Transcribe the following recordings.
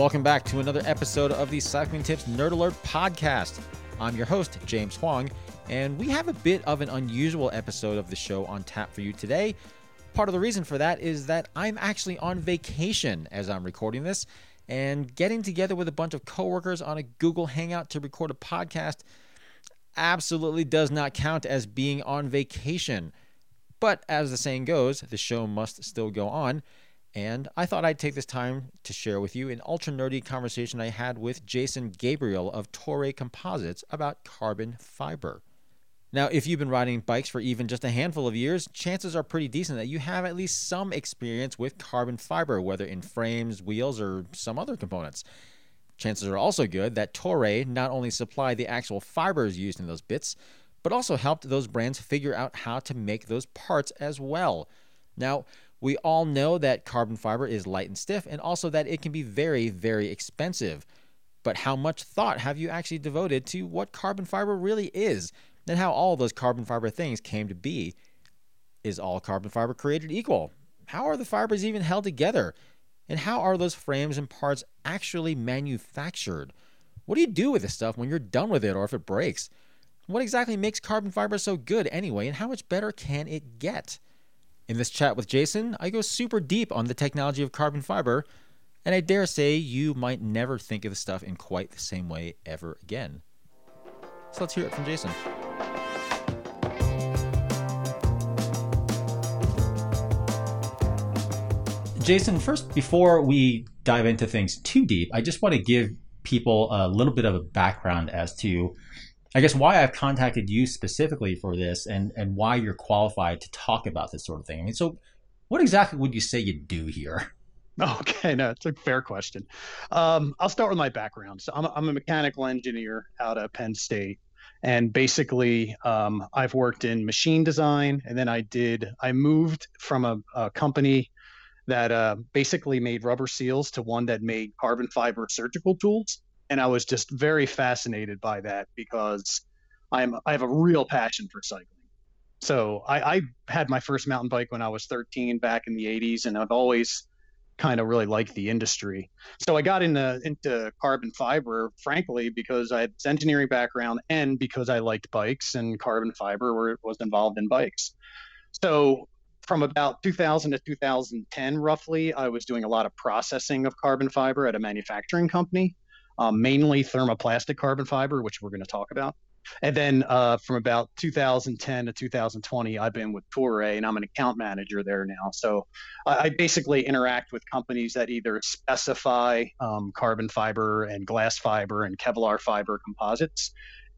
welcome back to another episode of the Cycling Tips Nerd Alert podcast. I'm your host, James Huang, and we have a bit of an unusual episode of the show on tap for you today. Part of the reason for that is that I'm actually on vacation as I'm recording this, and getting together with a bunch of coworkers on a Google Hangout to record a podcast absolutely does not count as being on vacation. But as the saying goes, the show must still go on. And I thought I'd take this time to share with you an ultra nerdy conversation I had with Jason Gabriel of Toray Composites about carbon fiber. Now, if you've been riding bikes for even just a handful of years, chances are pretty decent that you have at least some experience with carbon fiber, whether in frames, wheels, or some other components. Chances are also good that Toray not only supplied the actual fibers used in those bits, but also helped those brands figure out how to make those parts as well. Now, we all know that carbon fiber is light and stiff, and also that it can be very, very expensive. But how much thought have you actually devoted to what carbon fiber really is, and how all those carbon fiber things came to be? Is all carbon fiber created equal? How are the fibers even held together? And how are those frames and parts actually manufactured? What do you do with this stuff when you're done with it or if it breaks? What exactly makes carbon fiber so good anyway, and how much better can it get? In this chat with Jason, I go super deep on the technology of carbon fiber, and I dare say you might never think of the stuff in quite the same way ever again. So let's hear it from Jason. Jason, first, before we dive into things too deep, I just want to give people a little bit of a background as to I guess why I've contacted you specifically for this and, and why you're qualified to talk about this sort of thing. I mean, so what exactly would you say you do here? Okay, no, it's a fair question. Um, I'll start with my background. So I'm a, I'm a mechanical engineer out of Penn State, and basically um, I've worked in machine design, and then I did I moved from a, a company that uh, basically made rubber seals to one that made carbon fiber surgical tools and I was just very fascinated by that because I'm I have a real passion for cycling. So I, I had my first mountain bike when I was 13 back in the 80s, and I've always kind of really liked the industry. So I got into into carbon fiber, frankly, because I had this engineering background and because I liked bikes and carbon fiber were, was involved in bikes. So from about 2000 to 2010, roughly, I was doing a lot of processing of carbon fiber at a manufacturing company um, mainly thermoplastic carbon fiber, which we're going to talk about. And then uh, from about 2010 to 2020, I've been with Toray, and I'm an account manager there now. So I, basically interact with companies that either specify um, carbon fiber and glass fiber and Kevlar fiber composites.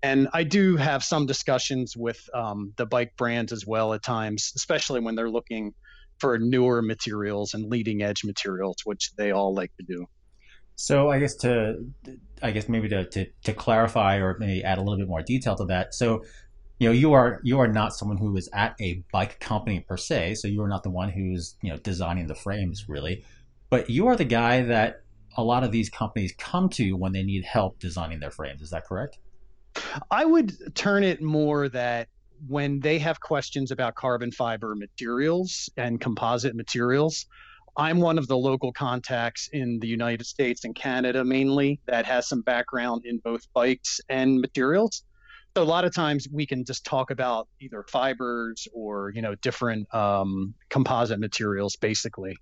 And I do have some discussions with um, the bike brands as well at times, especially when they're looking for newer materials and leading edge materials, which they all like to do. So I guess to, I guess maybe to, to, to clarify or maybe add a little bit more detail to that. So, you know, you are you are not someone who is at a bike company per se. So you are not the one who's you know designing the frames really, but you are the guy that a lot of these companies come to when they need help designing their frames. Is that correct? I would turn it more that when they have questions about carbon fiber materials and composite materials, I'm one of the local contacts in the United States and Canada mainly that has some background in both bikes and materials. So a lot of times we can just talk about either fibers or you know different um, composite materials. Basically,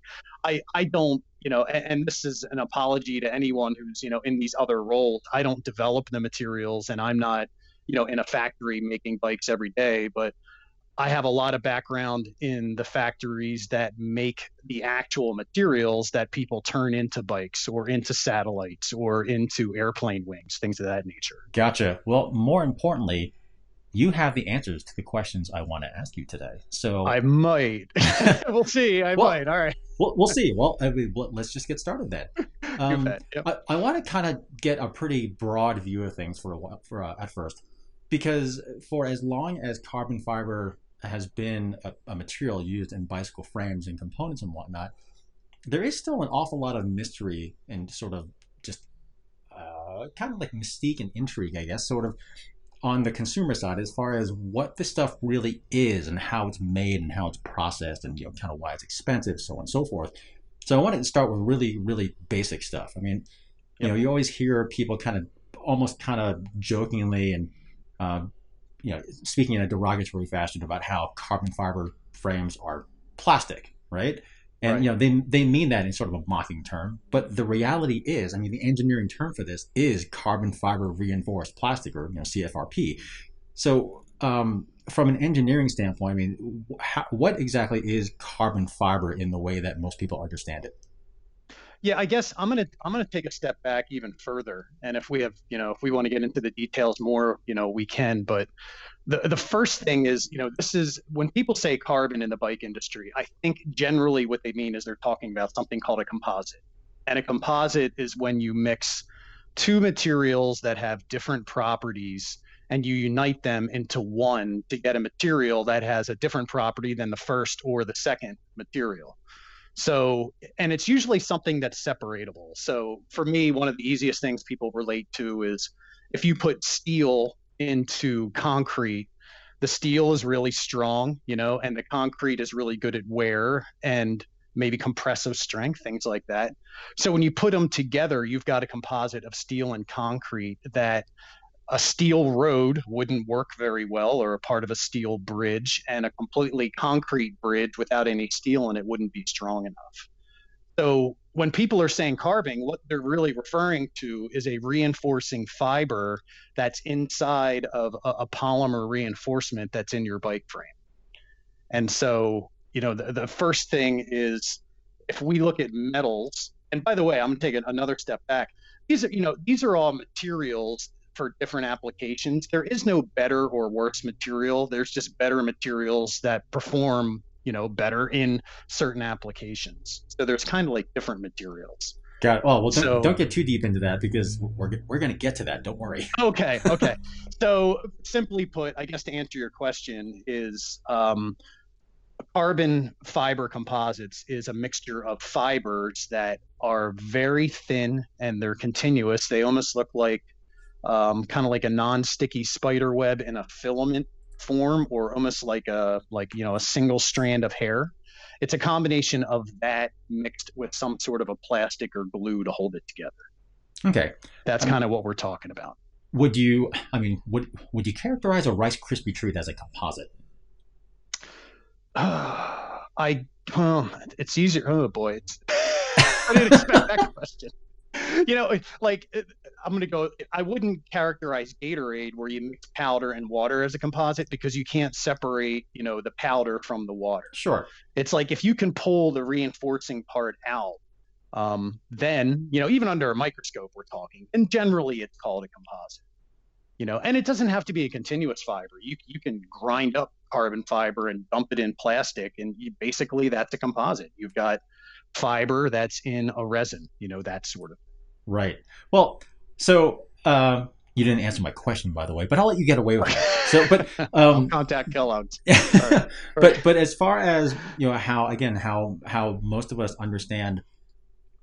I I don't you know, and, and this is an apology to anyone who's you know in these other roles. I don't develop the materials, and I'm not you know in a factory making bikes every day, but I have a lot of background in the factories that make the actual materials that people turn into bikes or into satellites or into airplane wings, things of that nature. Gotcha. Well, more importantly, you have the answers to the questions I want to ask you today. So I might. we'll see. I well, might. All right. We'll, we'll see. Well, I mean, let's just get started then. Um, yep. I, I, want to kind of get a pretty broad view of things for a while, for uh, at first, because for as long as carbon fiber has been a, a, material used in bicycle frames and components and whatnot, there is still an awful lot of mystery and sort of just uh, kind of like mystique and intrigue, I guess, sort of on the consumer side as far as what this stuff really is and how it's made and how it's processed and you know kind of why it's expensive, so on and so forth. So I wanted to start with really, really basic stuff. I mean, You know, you always hear people kind of almost kind of jokingly and uh, you know speaking in a derogatory fashion about how carbon fiber frames are plastic, right? And right. you know they they mean that in sort of a mocking term, but the reality is, I mean, the engineering term for this is carbon fiber reinforced plastic, or you know CFRP. So um, from an engineering standpoint, I mean, how, what exactly is carbon fiber in the way that most people understand it? Yeah, I guess I'm gonna I'm gonna take a step back even further, and if we have you know if we want to get into the details more, you know we can. But the the first thing is you know this is when people say carbon in the bike industry, I think generally what they mean is they're talking about something called a composite, and a composite is when you mix two materials that have different properties and you unite them into one to get a material that has a different property than the first or the second material. So, and it's usually something that's separatable. So, for me, one of the easiest things people relate to is if you put steel into concrete, the steel is really strong, you know, and the concrete is really good at wear and maybe compressive strength, things like that. So, when you put them together, you've got a composite of steel and concrete that a steel road wouldn't work very well or a part of a steel bridge and a completely concrete bridge without any steel in it wouldn't be strong enough. So when people are saying carving what they're really referring to is a reinforcing fiber that's inside of a, a polymer reinforcement that's in your bike frame. And so you know the, the first thing is if we look at metals and by the way i'm going to take another step back. These are you know these are all materials for different applications. There is no better or worse material. There's just better materials that perform, you know, better in certain applications. So there's kind of like different materials. Got it. Oh well, don't, so, don't get too deep into that because we're we're going to get to that. Don't worry. Okay. Okay. so simply put, I guess to answer your question is. Um, carbon fiber composites is a mixture of fibers that are very thin and they're continuous. They almost look like um, kind of like a non-sticky spider web in a filament form or almost like a like you know a single strand of hair. It's a combination of that mixed with some sort of a plastic or glue to hold it together. Okay. That's kind of what we're talking about. Would you i mean would would you characterize a rice krispie treat as a composite? Uh, i um, it's easier oh boy. It's, i didn't expect that question. You know, like I'm gonna go. I wouldn't characterize Gatorade where you mix powder and water as a composite because you can't separate, you know, the powder from the water. Sure. It's like if you can pull the reinforcing part out, um, then you know, even under a microscope, we're talking, and generally it's called a composite. You know, and it doesn't have to be a continuous fiber. You you can grind up carbon fiber and dump it in plastic, and you, basically that's a composite. You've got fiber that's in a resin. You know, that sort of. Right. Well, so uh, you didn't answer my question, by the way, but I'll let you get away with it. So, but um, contact Kellogg's. but but as far as you know, how again how how most of us understand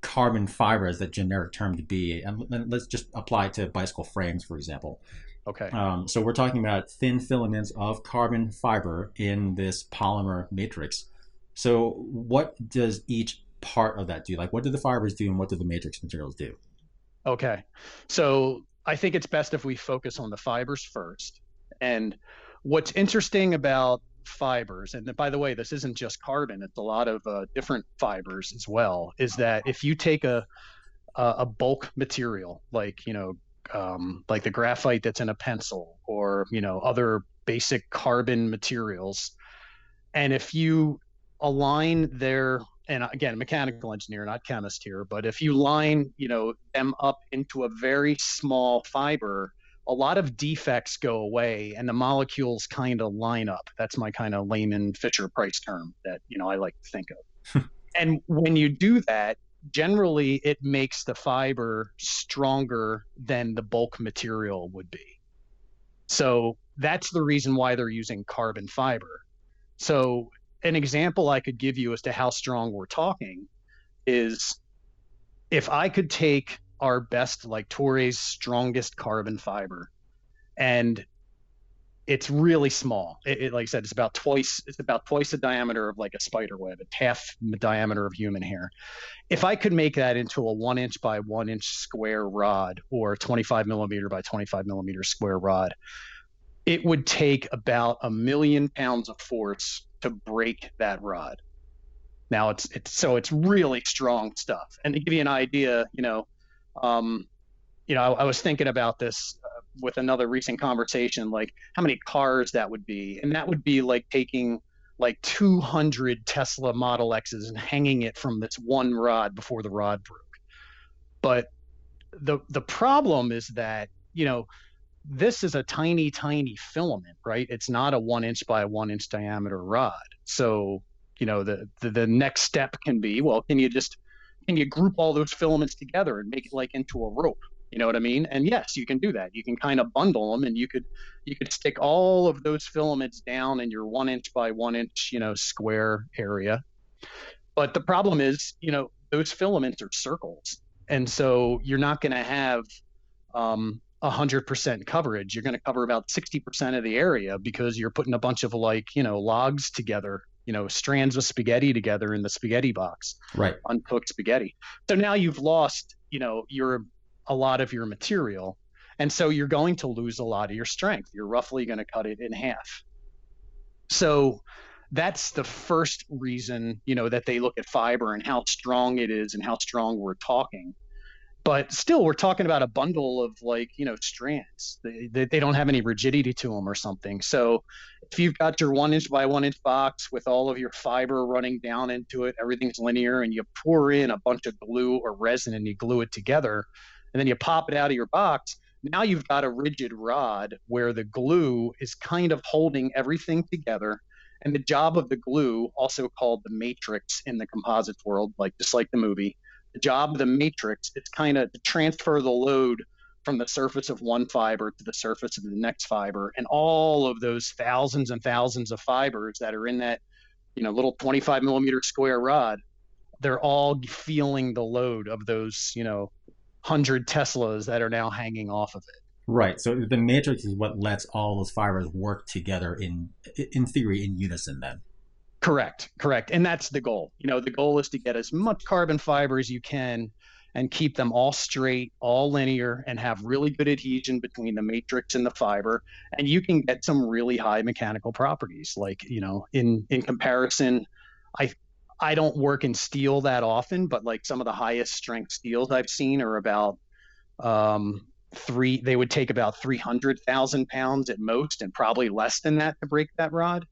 carbon fiber as the generic term to be, and let's just apply it to bicycle frames, for example. Okay. Um, so we're talking about thin filaments of carbon fiber in this polymer matrix. So what does each part of that do? Like, what do the fibers do, and what do the matrix materials do? Okay. So I think it's best if we focus on the fibers first. And what's interesting about fibers, and by the way, this isn't just carbon; it's a lot of uh, different fibers as well. Is that if you take a a bulk material like you know um, like the graphite that's in a pencil or you know other basic carbon materials and if you align their and again mechanical engineer not chemist here but if you line you know them up into a very small fiber a lot of defects go away and the molecules kind of line up. That's my kind of layman fisher price term that you know i like to think of. Hmm. And when you do that generally it makes the fiber stronger than the bulk material would be. So that's the reason why they're using carbon fiber. So an example I could give you as to how strong we're talking is if I could take our best, like Toray's strongest carbon fiber, and it's really small. It, it, like I said, it's about twice it's about twice the diameter of like a spider web. It's half the diameter of human hair. If I could make that into a one inch by one inch square rod or 25 millimeter by 25 millimeter square rod, it would take about a million pounds of force to break that rod. Now it's it's so it's really strong stuff. And to give you an idea, you know, um, you know, I, I was thinking about this uh, with another recent conversation, like how many cars that would be, and that would be like taking like 200 Tesla Model X's and hanging it from this one rod before the rod broke. But the the problem is that you know this is a tiny tiny filament right? It's not a one inch by one inch diameter rod. So you know the, the the next step can be well can you just can you group all those filaments together and make it like into a rope? You know what i mean? And yes you can do that. You can kind of bundle them and you could you could stick all of those filaments down in your one inch by one inch you know square area. But the problem is you know those filaments are circles. And so you're not going to have um, 100% coverage you're going to cover about 60% of the area because you're putting a bunch of like you know logs together you know strands of spaghetti together in the spaghetti box. Right. Uncooked spaghetti. So now you've lost you know your a lot of your material and so you're going to lose a lot of your strength. You're roughly going to cut it in half. So that's the first reason you know that they look at fiber and how strong it is and how strong we're talking but still we're talking about a bundle of like you know strands. They, they, they, don't have any rigidity to them or something. So if you've got your one inch by one inch box with all of your fiber running down into it everything's linear and you pour in a bunch of glue or resin and you glue it together and then you pop it out of your box now you've got a rigid rod where the glue is kind of holding everything together and the job of the glue also called the matrix in the composites world like just like the movie the job of the matrix is kind of to transfer the load from the surface of one fiber to the surface of the next fiber. And all of those thousands and thousands of fibers that are in that you know little 25 millimeter square rod they're all feeling the load of those you know 100 teslas that are now hanging off of it. Right. So the matrix is what lets all those fibers work together in in theory in unison then Correct, correct. And that's the goal. You know, the goal is to get as much carbon fiber as you can and keep them all straight, all linear, and have really good adhesion between the matrix and the fiber. And you can get some really high mechanical properties. Like, you know, in in comparison, I I don't work in steel that often, but like some of the highest strength steels I've seen are about um, three. They would take about three hundred thousand pounds at most, and probably less than that to break that rod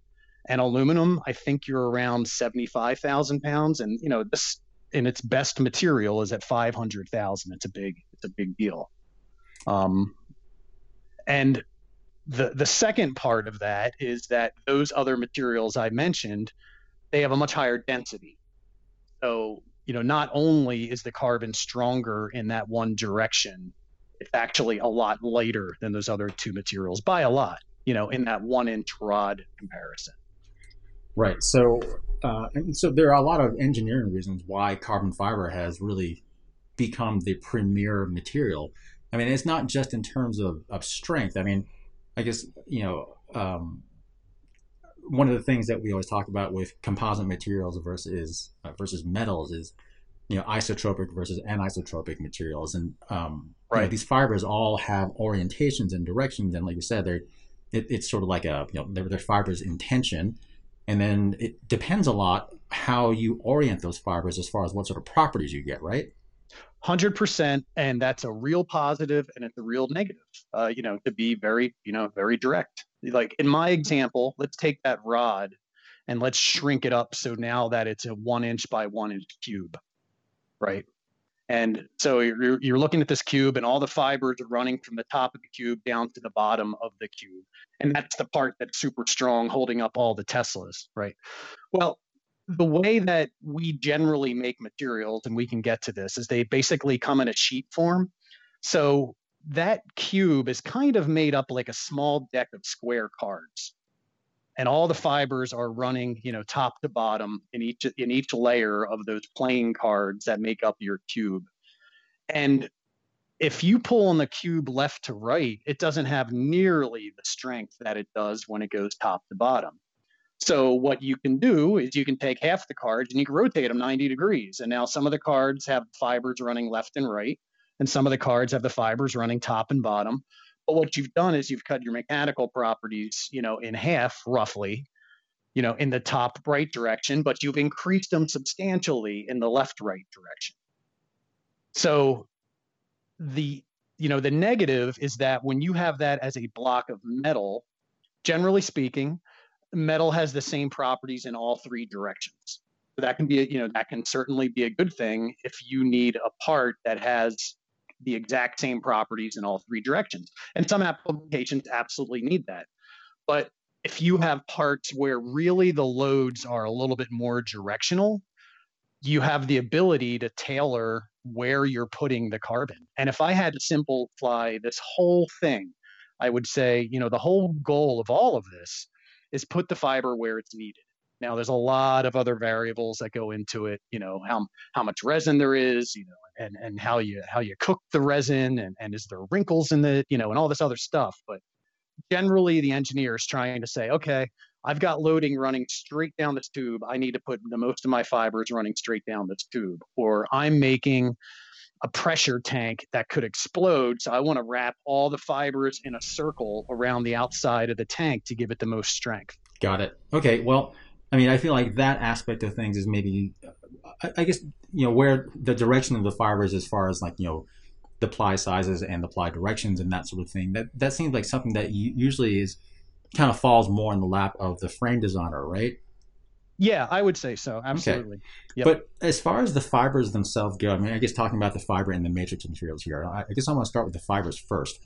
and aluminum, I think you're around 75,000 pounds. And, you know, this in its best material is at 500,000. It's a big, it's a big deal. Um, and the, the second part of that is that those other materials I mentioned, they have a much higher density. So, you know, not only is the carbon stronger in that one direction, it's actually a lot lighter than those other two materials by a lot, you know, in that one inch rod comparison. Right. So, uh, and so there are a lot of engineering reasons why carbon fiber has really become the premier material. I mean, it's not just in terms of, of strength. I mean, I guess, you know, um, one of the things that we always talk about with composite materials versus uh, versus metals is, you know, isotropic versus anisotropic materials, and um, right. You know, these fibers all have orientations and directions, and like you said, they're it, it's sort of like a you know they're, they're fibers in tension, and then it depends a lot how you orient those fibers as far as what sort of properties you get, right? 100% and that's a real positive and it's a real negative uh, you know to be very you know very direct like in my example let's take that rod and let's shrink it up so now that it's a one inch by one inch cube right and so you're, you're looking at this cube, and all the fibers are running from the top of the cube down to the bottom of the cube. And that's the part that's super strong, holding up all the Teslas, right? Well, the way that we generally make materials, and we can get to this, is they basically come in a sheet form. So that cube is kind of made up like a small deck of square cards and all the fibers are running you know top to bottom in each in each layer of those playing cards that make up your cube and if you pull on the cube left to right, it doesn't have nearly the strength that it does when it goes top to bottom. So what you can do is you can take half the cards and you can rotate them 90 degrees. And now some of the cards have fibers running left and right, and some of the cards have the fibers running top and bottom. But what you've done is you've cut your mechanical properties, you know, in half roughly, you know, in the top right direction, but you've increased them substantially in the left right direction. So the you know the negative is that when you have that as a block of metal, generally speaking, metal has the same properties in all three directions. So that can be, you know, that can certainly be a good thing if you need a part that has the exact same properties in all three directions. And some applications absolutely need that. But if you have parts where really the loads are a little bit more directional, you have the ability to tailor where you're putting the carbon. And if I had to simplify this whole thing, I would say, you know, the whole goal of all of this is put the fiber where it's needed. Now, there's a lot of other variables that go into it. You know how how much resin there is. You know, and and how you how you cook the resin, and and is there wrinkles in the you know, and all this other stuff. But generally, the engineer is trying to say, okay, I've got loading running straight down this tube. I need to put the most of my fibers running straight down this tube, or I'm making a pressure tank that could explode. So I want to wrap all the fibers in a circle around the outside of the tank to give it the most strength. Got it. Okay. Well, I mean, I feel like that aspect of things is maybe, I guess, you know, where the direction of the fibers as far as like, you know, the ply sizes and the ply directions and that sort of thing. That that seems like something that usually is kind of falls more in the lap of the frame designer, right? Yeah, I would say so. Absolutely. Okay. Yep. But as far as the fibers themselves go, I mean, I guess talking about the fiber and the matrix materials here, I guess I want to start with the fibers first.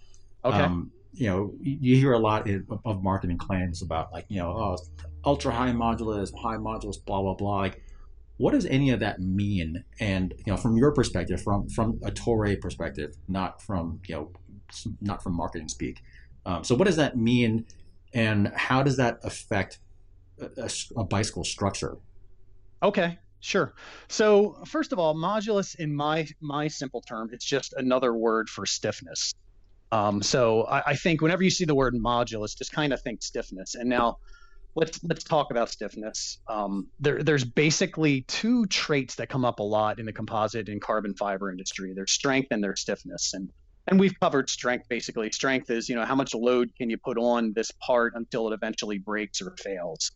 Okay. Um, you know, you hear a lot of marketing claims about like, you know, oh, ultra high modulus, high modulus, blah blah blah. Like, what does any of that mean? And you know, from your perspective, from from a Toray perspective, not from you know, not from marketing speak. Um, so, what does that mean, and how does that affect a, a bicycle structure? Okay, Sure. So first of all, modulus in my my simple term, it's just another word for stiffness. Um, so I, I, think whenever you see the word modulus, just kind of think stiffness. And now let's let's talk about stiffness. Um, there, there's basically two traits that come up a lot in the composite and carbon fiber industry. There's strength and there's stiffness. And and we've covered strength basically. Strength is you know how much load can you put on this part until it eventually breaks or fails.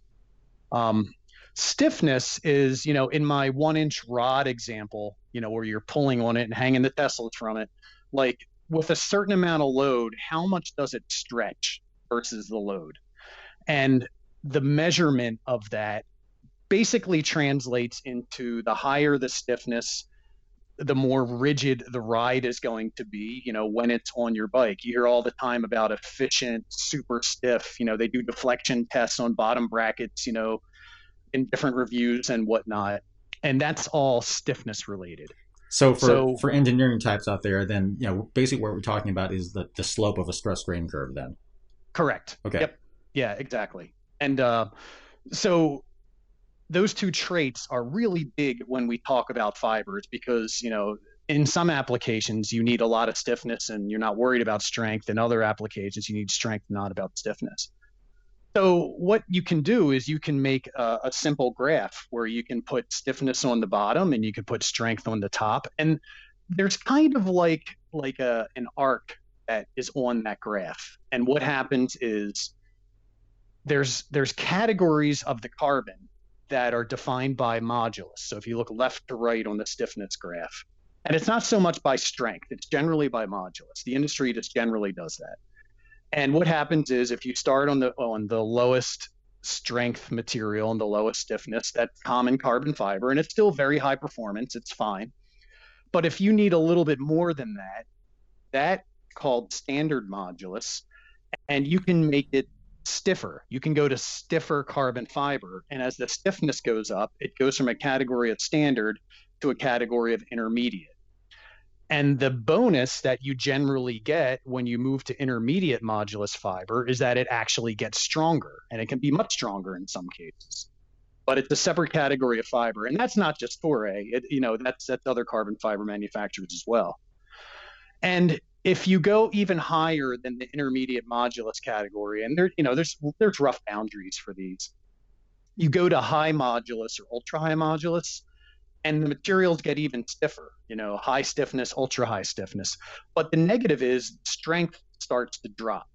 Um, stiffness is, you know, in my one inch rod example, you know, where you're pulling on it and hanging the Teslas from it, like with a certain amount of load, how much does it stretch versus the load? And the measurement of that basically translates into the higher the stiffness, the more rigid the ride is going to be, you know, when it's on your bike. You hear all the time about efficient, super stiff, you know, they do deflection tests on bottom brackets, you know, in different reviews and whatnot. And that's all stiffness related. So for, so for engineering types out there, then you know basically what we're talking about is the, the slope of a stress strain curve. Then correct. Okay. Yep. Yeah. Exactly. And uh, so those two traits are really big when we talk about fibers because you know in some applications you need a lot of stiffness and you're not worried about strength. In other applications you need strength, not about stiffness. So what you can do is you can make a, a, simple graph where you can put stiffness on the bottom and you can put strength on the top, and there's kind of like like a an arc that is on that graph. And what happens is there's there's categories of the carbon that are defined by modulus. So if you look left to right on the stiffness graph, and it's not so much by strength, it's generally by modulus. The industry just generally does that. And what happens is if you start on the on the lowest strength material and the lowest stiffness, that's common carbon fiber, and it's still very high performance. It's fine. But if you need a little bit more than that, that called standard modulus, and you can make it stiffer. You can go to stiffer carbon fiber. And as the stiffness goes up, it goes from a category of standard to a category of intermediate. And the bonus that you generally get when you move to intermediate modulus fiber is that it actually gets stronger and it can be much stronger in some cases. But it's a separate category of fiber. And that's not just Toray, it, you know, that's, that's other carbon fiber manufacturers as well. And if you go even higher than the intermediate modulus category, and there, you know, there's there's rough boundaries for these. You go to high modulus or ultra high modulus, and the materials get even stiffer. You know, high stiffness, ultra high stiffness. But the negative is strength starts to drop.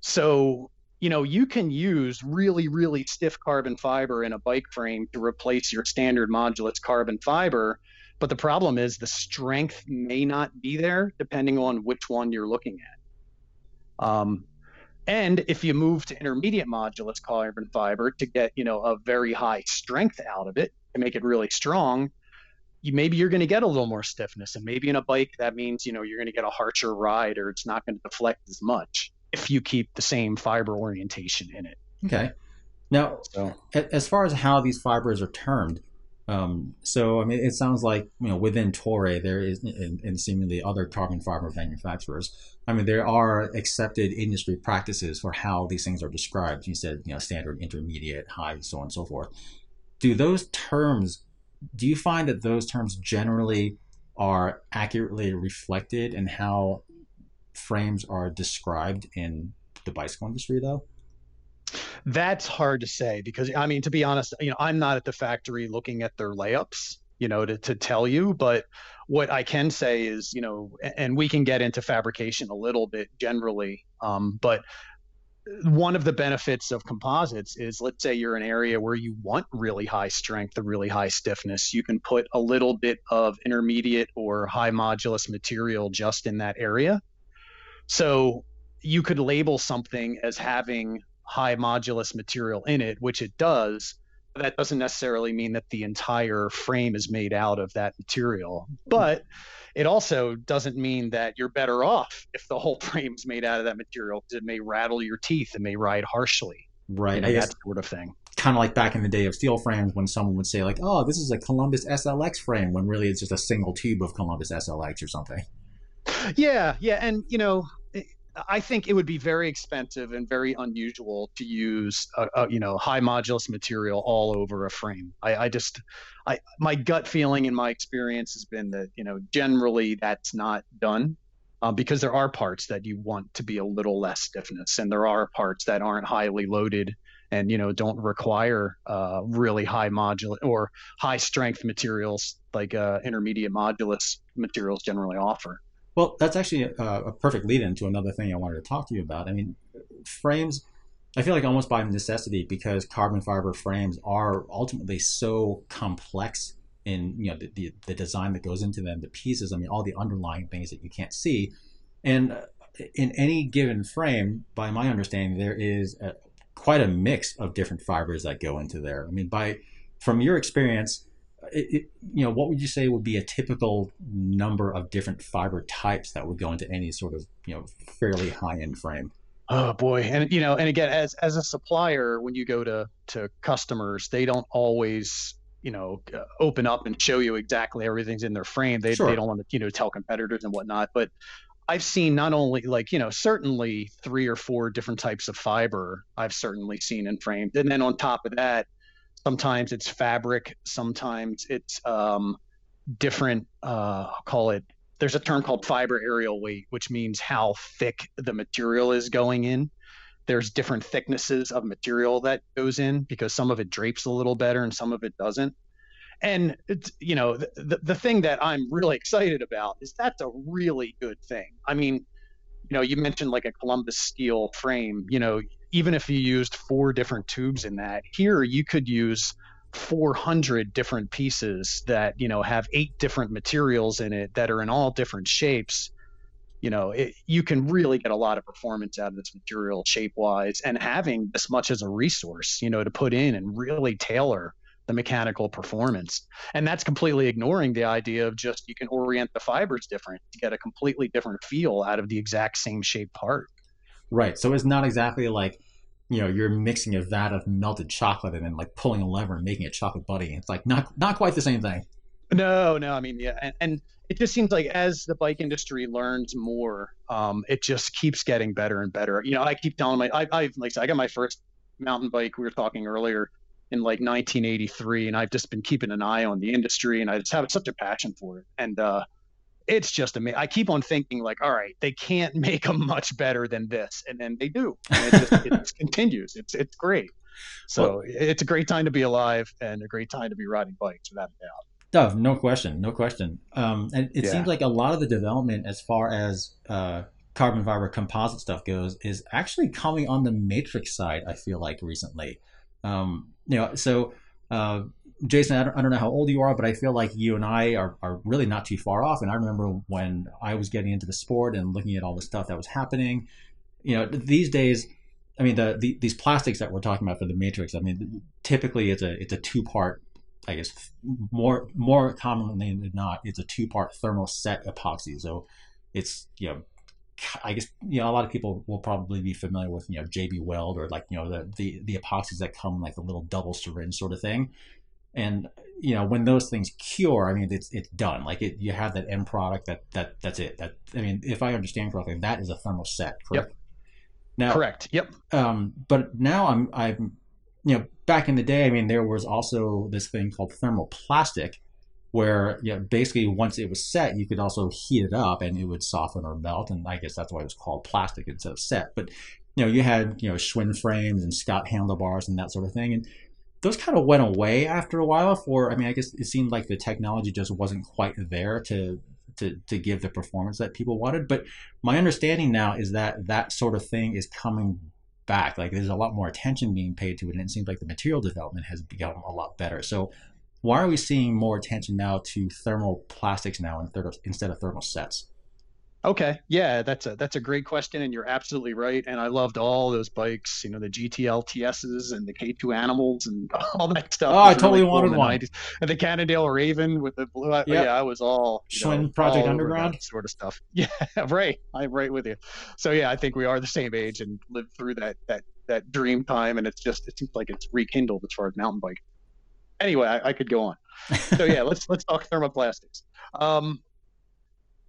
So you know, you can use really, really stiff carbon fiber in a bike frame to replace your standard modulus carbon fiber but the problem is the strength may not be there depending on which one you're looking at. Um, and if you move to intermediate modulus carbon fiber to get, you know, a very high strength out of it to make it really strong, you maybe you're going to get a little more stiffness. And maybe in a bike that means, you know, you're going to get a harsher ride or it's not going to deflect as much if you keep the same fiber orientation in it. Okay. Now, so. as far as how these fibers are termed, um, so I mean, it sounds like you know within Toray there is, and, and seemingly other carbon fiber manufacturers. I mean, there are accepted industry practices for how these things are described. You said you know standard, intermediate, high, so on and so forth. Do those terms? Do you find that those terms generally are accurately reflected in how frames are described in the bicycle industry, though? That's hard to say because I mean, to be honest, you know, I'm not at the factory looking at their layups, you know, to, to tell you, but what I can say is, you know, and we can get into fabrication a little bit generally, um, but one of the benefits of composites is let's say you're an area where you want really high strength or really high stiffness you can put a little bit of intermediate or high modulus material just in that area. So you could label something as having high modulus material in it, which it does, that doesn't necessarily mean that the entire frame is made out of that material. But it also doesn't mean that you're better off if the whole frame is made out of that material because it may rattle your teeth and may ride harshly. Right. You know, that sort of thing. Kind of like back in the day of steel frames when someone would say, like, oh, this is a Columbus SLX frame, when really it's just a single tube of Columbus SLX or something. Yeah. Yeah. And, you know, I think it would be very expensive and very unusual to use a, a you know high modulus material all over a frame. I, I just, I my gut feeling and my experience has been that you know generally that's not done. Um, because there are parts that you want to be a little less stiffness, and there are parts that aren't highly loaded and you know don't require uh, really high modulus or high strength materials like uh, intermediate modulus materials generally offer. Well, that's actually a, a perfect lead in to another thing I wanted to talk to you about. I mean, frames, I feel like almost by necessity because carbon fiber frames are ultimately so complex in you know the, the, the, design that goes into them, the pieces, I mean, all the underlying things that you can't see. And uh, in any given frame, by my understanding, there is a, quite a mix of different fibers that go into there. I mean, by from your experience, it, it, you know, what would you say would be a typical number of different fiber types that would go into any sort of, you know, fairly high end frame? Oh boy, and you know, and again, as as a supplier, when you go to to customers, they don't always you know uh, open up and show you exactly everything's in their frame. They sure. they don't want to you know tell competitors and whatnot, but I've seen not only like you know certainly three or four different types of fiber I've certainly seen in frames, and then on top of that, Sometimes it's fabric. Sometimes it's um, different. Uh, I'll call it. There's a term called fiber areal weight, which means how thick the material is going in. There's different thicknesses of material that goes in because some of it drapes a little better and some of it doesn't. And it's you know the the thing that I'm really excited about is that's a really good thing. I mean, you know, you mentioned like a Columbus steel frame. You know, even if you used four different tubes in that, here you could use 400 different pieces that you know have eight different materials in it that are in all different shapes. You know it, you can really get a lot of performance out of this material shape wise and having this much as a resource you know to put in and really tailor the mechanical performance. And that's completely ignoring the idea of just you can orient the fibers different to get a completely different feel out of the exact same shape part Right. So it's not exactly like, you know, you're mixing a vat of melted chocolate and then like pulling a lever and making a chocolate buddy. It's like not not quite the same thing. No, no. I mean, yeah, and, and it just seems like as the bike industry learns more, um, it just keeps getting better and better. You know, I keep telling my, I, I like I got my first mountain bike. We were talking earlier in like 1983, and I've just been keeping an eye on the industry, and I just have such a passion for it. And uh, it's just amazing. I keep on thinking like, all right, they can't make them much better than this, and then they do. And it just it continues. It's it's great. So well, it's a great time to be alive and a great time to be riding bikes, without a doubt. No, no question, no question. Um, and it yeah. seems like a lot of the development, as far as uh, carbon fiber composite stuff goes, is actually coming on the matrix side. I feel like recently, um, you know, so. Uh, Jason, I don't, I don't, know how old you are, but I feel like you and I are, are really not too far off. And I remember when I was getting into the sport and looking at all the stuff that was happening. You know, these days, I mean, the, the these plastics that we're talking about for the matrix. I mean, typically it's a it's a two part. I guess more more commonly than not, it's a two part thermoset epoxy. So it's you know I guess you know a lot of people will probably be familiar with you know JB Weld or like you know the the, the epoxies that come like a little double syringe sort of thing and you know when those things cure i mean it's it's done. Like it you have that end product that that that's it. That i mean if i understand correctly that is a thermoset correct? Yep. now correct. Yep. um but now i'm i'm you know back in the day i mean there was also this thing called thermoplastic where you know, basically once it was set you could also heat it up and it would soften or melt. And i guess that's why it was called plastic instead of set. But you know you had you know schwinn frames and scott handlebars and that sort of thing. And those kind of went away after a while. For I mean, I guess it seemed like the technology just wasn't quite there to to to give the performance that people wanted. But my understanding now is that that sort of thing is coming back. Like there's a lot more attention being paid to it, and it seems like the material development has become a lot better. So why are we seeing more attention now to thermoplastics now instead of thermosets? Okay, yeah, that's a that's a great question, and you're absolutely right. And I loved all those bikes, you know, the GT LTSs and the K2 Animals and all that stuff. Oh, I totally really wanted one. 90s. And the Cannondale Raven with the blue. Yep. Yeah, I was all Schwinn know, Project all Underground sort of stuff. Yeah, right. I'm right with you. So yeah, I think we are the same age and lived through that that that dream time, and it's just it seems like it's rekindled as far as mountain bike. Anyway, I, I could go on. So yeah, let's let's talk thermoplastics. Um,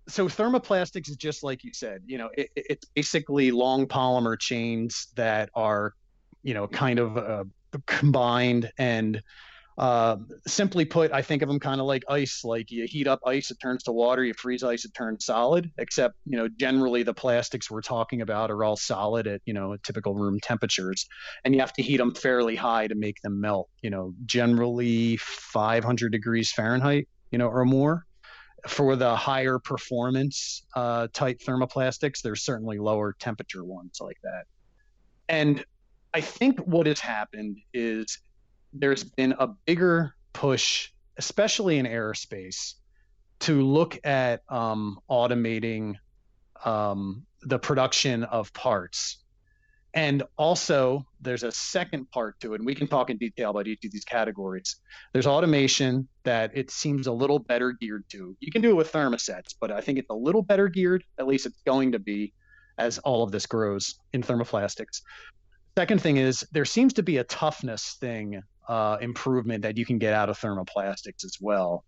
so thermoplastics is just like you said you know it, it's basically long polymer chains that are you know kind of uh, combined and uh, simply put i think of them kind of like ice like you heat up ice it turns to water you freeze ice it turns solid except you know generally the plastics we're talking about are all solid at you know typical room temperatures and you have to heat them fairly high to make them melt you know generally 500 degrees fahrenheit you know or more for the higher performance uh, type thermoplastics, there's certainly lower temperature ones like that. And I think what has happened is there's been a bigger push, especially in aerospace, to look at um, automating um, the production of parts and also, there's a second part to it, and we can talk in detail about each of these categories. There's automation that it seems a little better geared to. You can do it with thermosets, but I think it's a little better geared, at least it's going to be as all of this grows in thermoplastics. Second thing is there seems to be a toughness thing uh, improvement that you can get out of thermoplastics as well.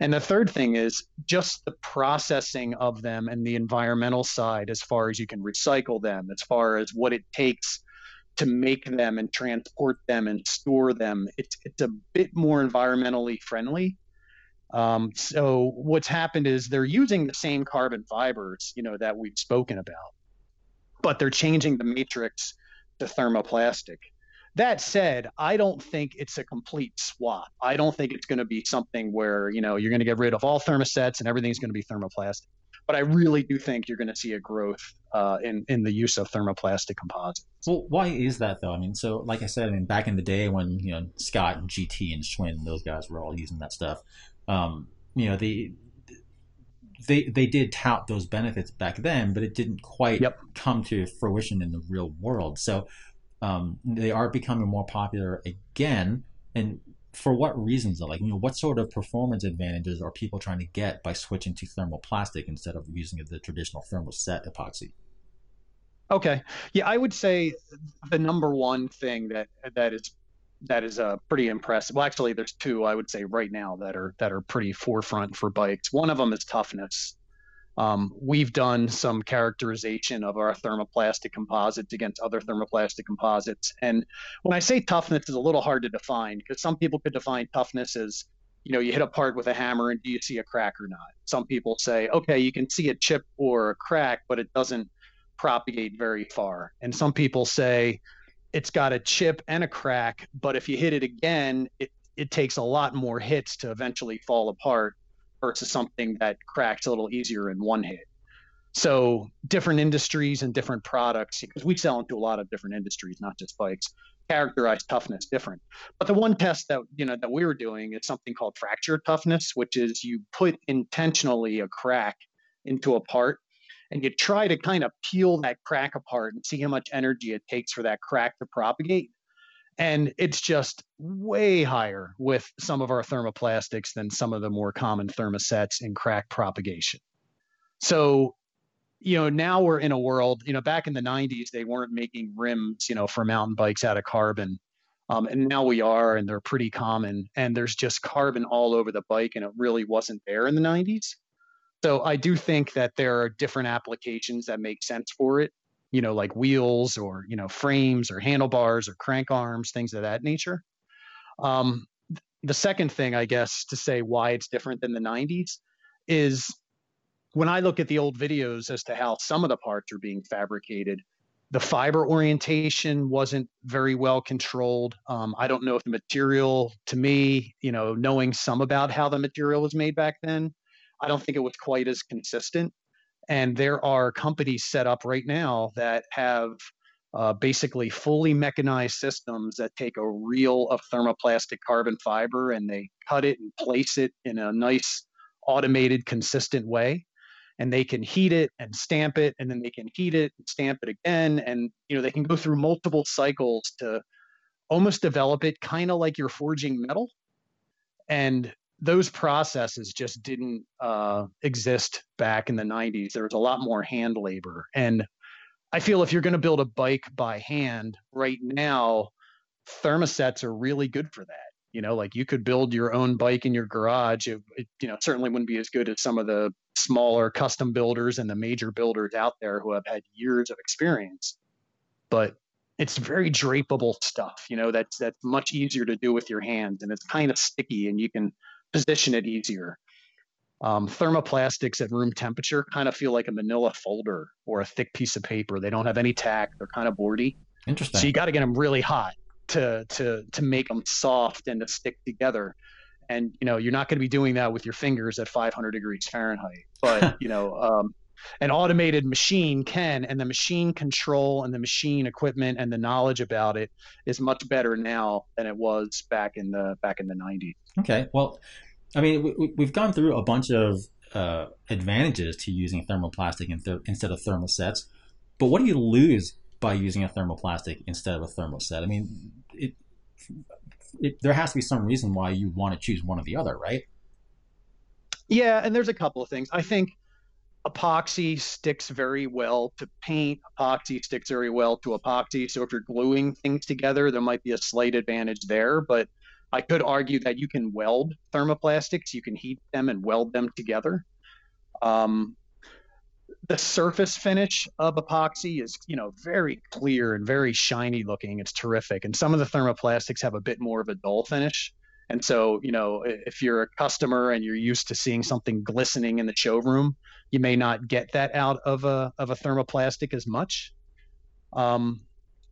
And the third thing is just the processing of them and the environmental side, as far as you can recycle them, as far as what it takes to make them and transport them and store them. It's it's a bit more environmentally friendly. Um, so what's happened is they're using the same carbon fibers, you know, that we've spoken about, but they're changing the matrix to thermoplastic. That said, I don't think it's a complete swap. I don't think it's going to be something where, you know, you're going to get rid of all thermosets and everything's going to be thermoplastic. But I really do think you're going to see a growth uh, in in the use of thermoplastic composites. Well, why is that though? I mean, so like I said, I mean, back in the day when you know Scott and GT and Schwinn, those guys were all using that stuff. Um, you know, the they they did tout those benefits back then, but it didn't quite yep. come to fruition in the real world. So um, they are becoming more popular again. And for what reasons? Like, you know, what sort of performance advantages are people trying to get by switching to thermoplastic instead of using the traditional thermoset epoxy? Okay, yeah, I would say the number one thing that that is that is uh, pretty impressive. Well, actually, there's two I would say right now that are that are pretty forefront for bikes. One of them is toughness. Um, we've done some characterization of our thermoplastic composites against other thermoplastic composites. And when I say toughness, is a little hard to define because some people could define toughness as you know, you hit a part with a hammer and do you see a crack or not? Some people say, okay, you can see a chip or a crack, but it doesn't propagate very far. And some people say it's got a chip and a crack, but if you hit it again, it, it takes a lot more hits to eventually fall apart versus something that cracks a little easier in one hit. So different industries and different products, because we sell into a lot of different industries, not just bikes, characterize toughness different. But the one test that you know that we were doing is something called fracture toughness, which is you put intentionally a crack into a part and you try to kind of peel that crack apart and see how much energy it takes for that crack to propagate. And it's just way higher with some of our thermoplastics than some of the more common thermosets in crack propagation. So you know, now we're in a world, you know, back in the 90s, they weren't making rims, you know, for mountain bikes out of carbon. Um, and now we are, and they're pretty common. And there's just carbon all over the bike, and it really wasn't there in the 90s. So I do think that there are different applications that make sense for it, you know, like wheels or, you know, frames or handlebars or crank arms, things of that nature. Um, the second thing, I guess, to say why it's different than the 90s is when I look at the old videos as to how some of the parts are being fabricated, the fiber orientation wasn't very well controlled. Um, I don't know if the material, to me, you know, knowing some about how the material was made back then, I don't think it was quite as consistent. And there are companies set up right now that have uh, basically fully mechanized systems that take a reel of thermoplastic carbon fiber and they cut it and place it in a nice automated consistent way. And they can heat it and stamp it and then they can heat it and stamp it again. And you know they can go through multiple cycles to almost develop it kind of like you're forging metal. And those processes just didn't uh, exist back in the 90s there was a lot more hand labor. And i feel if you're going to build a bike by hand right now thermosets are really good for that. You know like you could build your own bike in your garage. It, it, you know certainly wouldn't be as good as some of the smaller custom builders and the major builders out there who have had years of experience. But it's very drapable stuff you know that's that's much easier to do with your hands and it's kind of sticky and you can position it easier. Um, thermoplastics at room temperature kind of feel like a manila folder or a thick piece of paper. They don't have any tack. They're kind of boardy. Interesting. So you got to get them really hot to to to make them soft and to stick together. And you know you're not going to be doing that with your fingers at 500 degrees fahrenheit but you know um, an automated machine can and the machine control and the machine equipment and the knowledge about it is much better now than it was back in the back in the 90s okay well i mean we, we've gone through a bunch of uh, advantages to using thermoplastic instead of thermosets but what do you lose by using a thermoplastic instead of a thermoset? I mean, it, it, there has to be some reason why you want to choose one or the other, right? Yeah, and there's a couple of things. I think epoxy sticks very well to paint. Epoxy sticks very well to epoxy. So if you're gluing things together, there might be a slight advantage there. But I could argue that you can weld thermoplastics. You can heat them and weld them together. Um, the surface finish of epoxy is you know very clear and very shiny looking it's terrific and some of the thermoplastics have a bit more of a dull finish and so you know if you're a customer and you're used to seeing something glistening in the showroom you may not get that out of a of a thermoplastic as much um,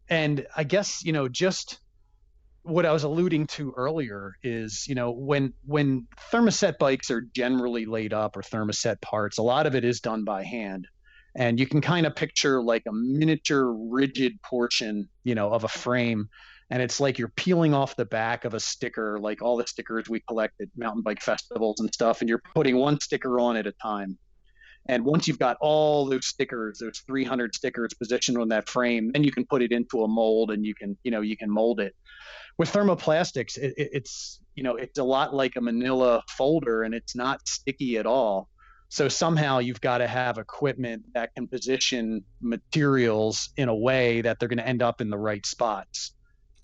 and i guess you know just what I was alluding to earlier is, you know, when when thermoset bikes are generally laid up or thermoset parts, a lot of it is done by hand. And you can kind of picture like a miniature rigid portion, you know, of a frame. And it's like you're peeling off the back of a sticker, like all the stickers we collect at mountain bike festivals and stuff, and you're putting one sticker on at a time. And once you've got all those stickers, those 300 stickers positioned on that frame, then you can put it into a mold and you can, you know, you can mold it with thermoplastics, it, it, it's you know it's a lot like a Manila folder, and it's not sticky at all. So somehow you've got to have equipment that can position materials in a way that they're going to end up in the right spots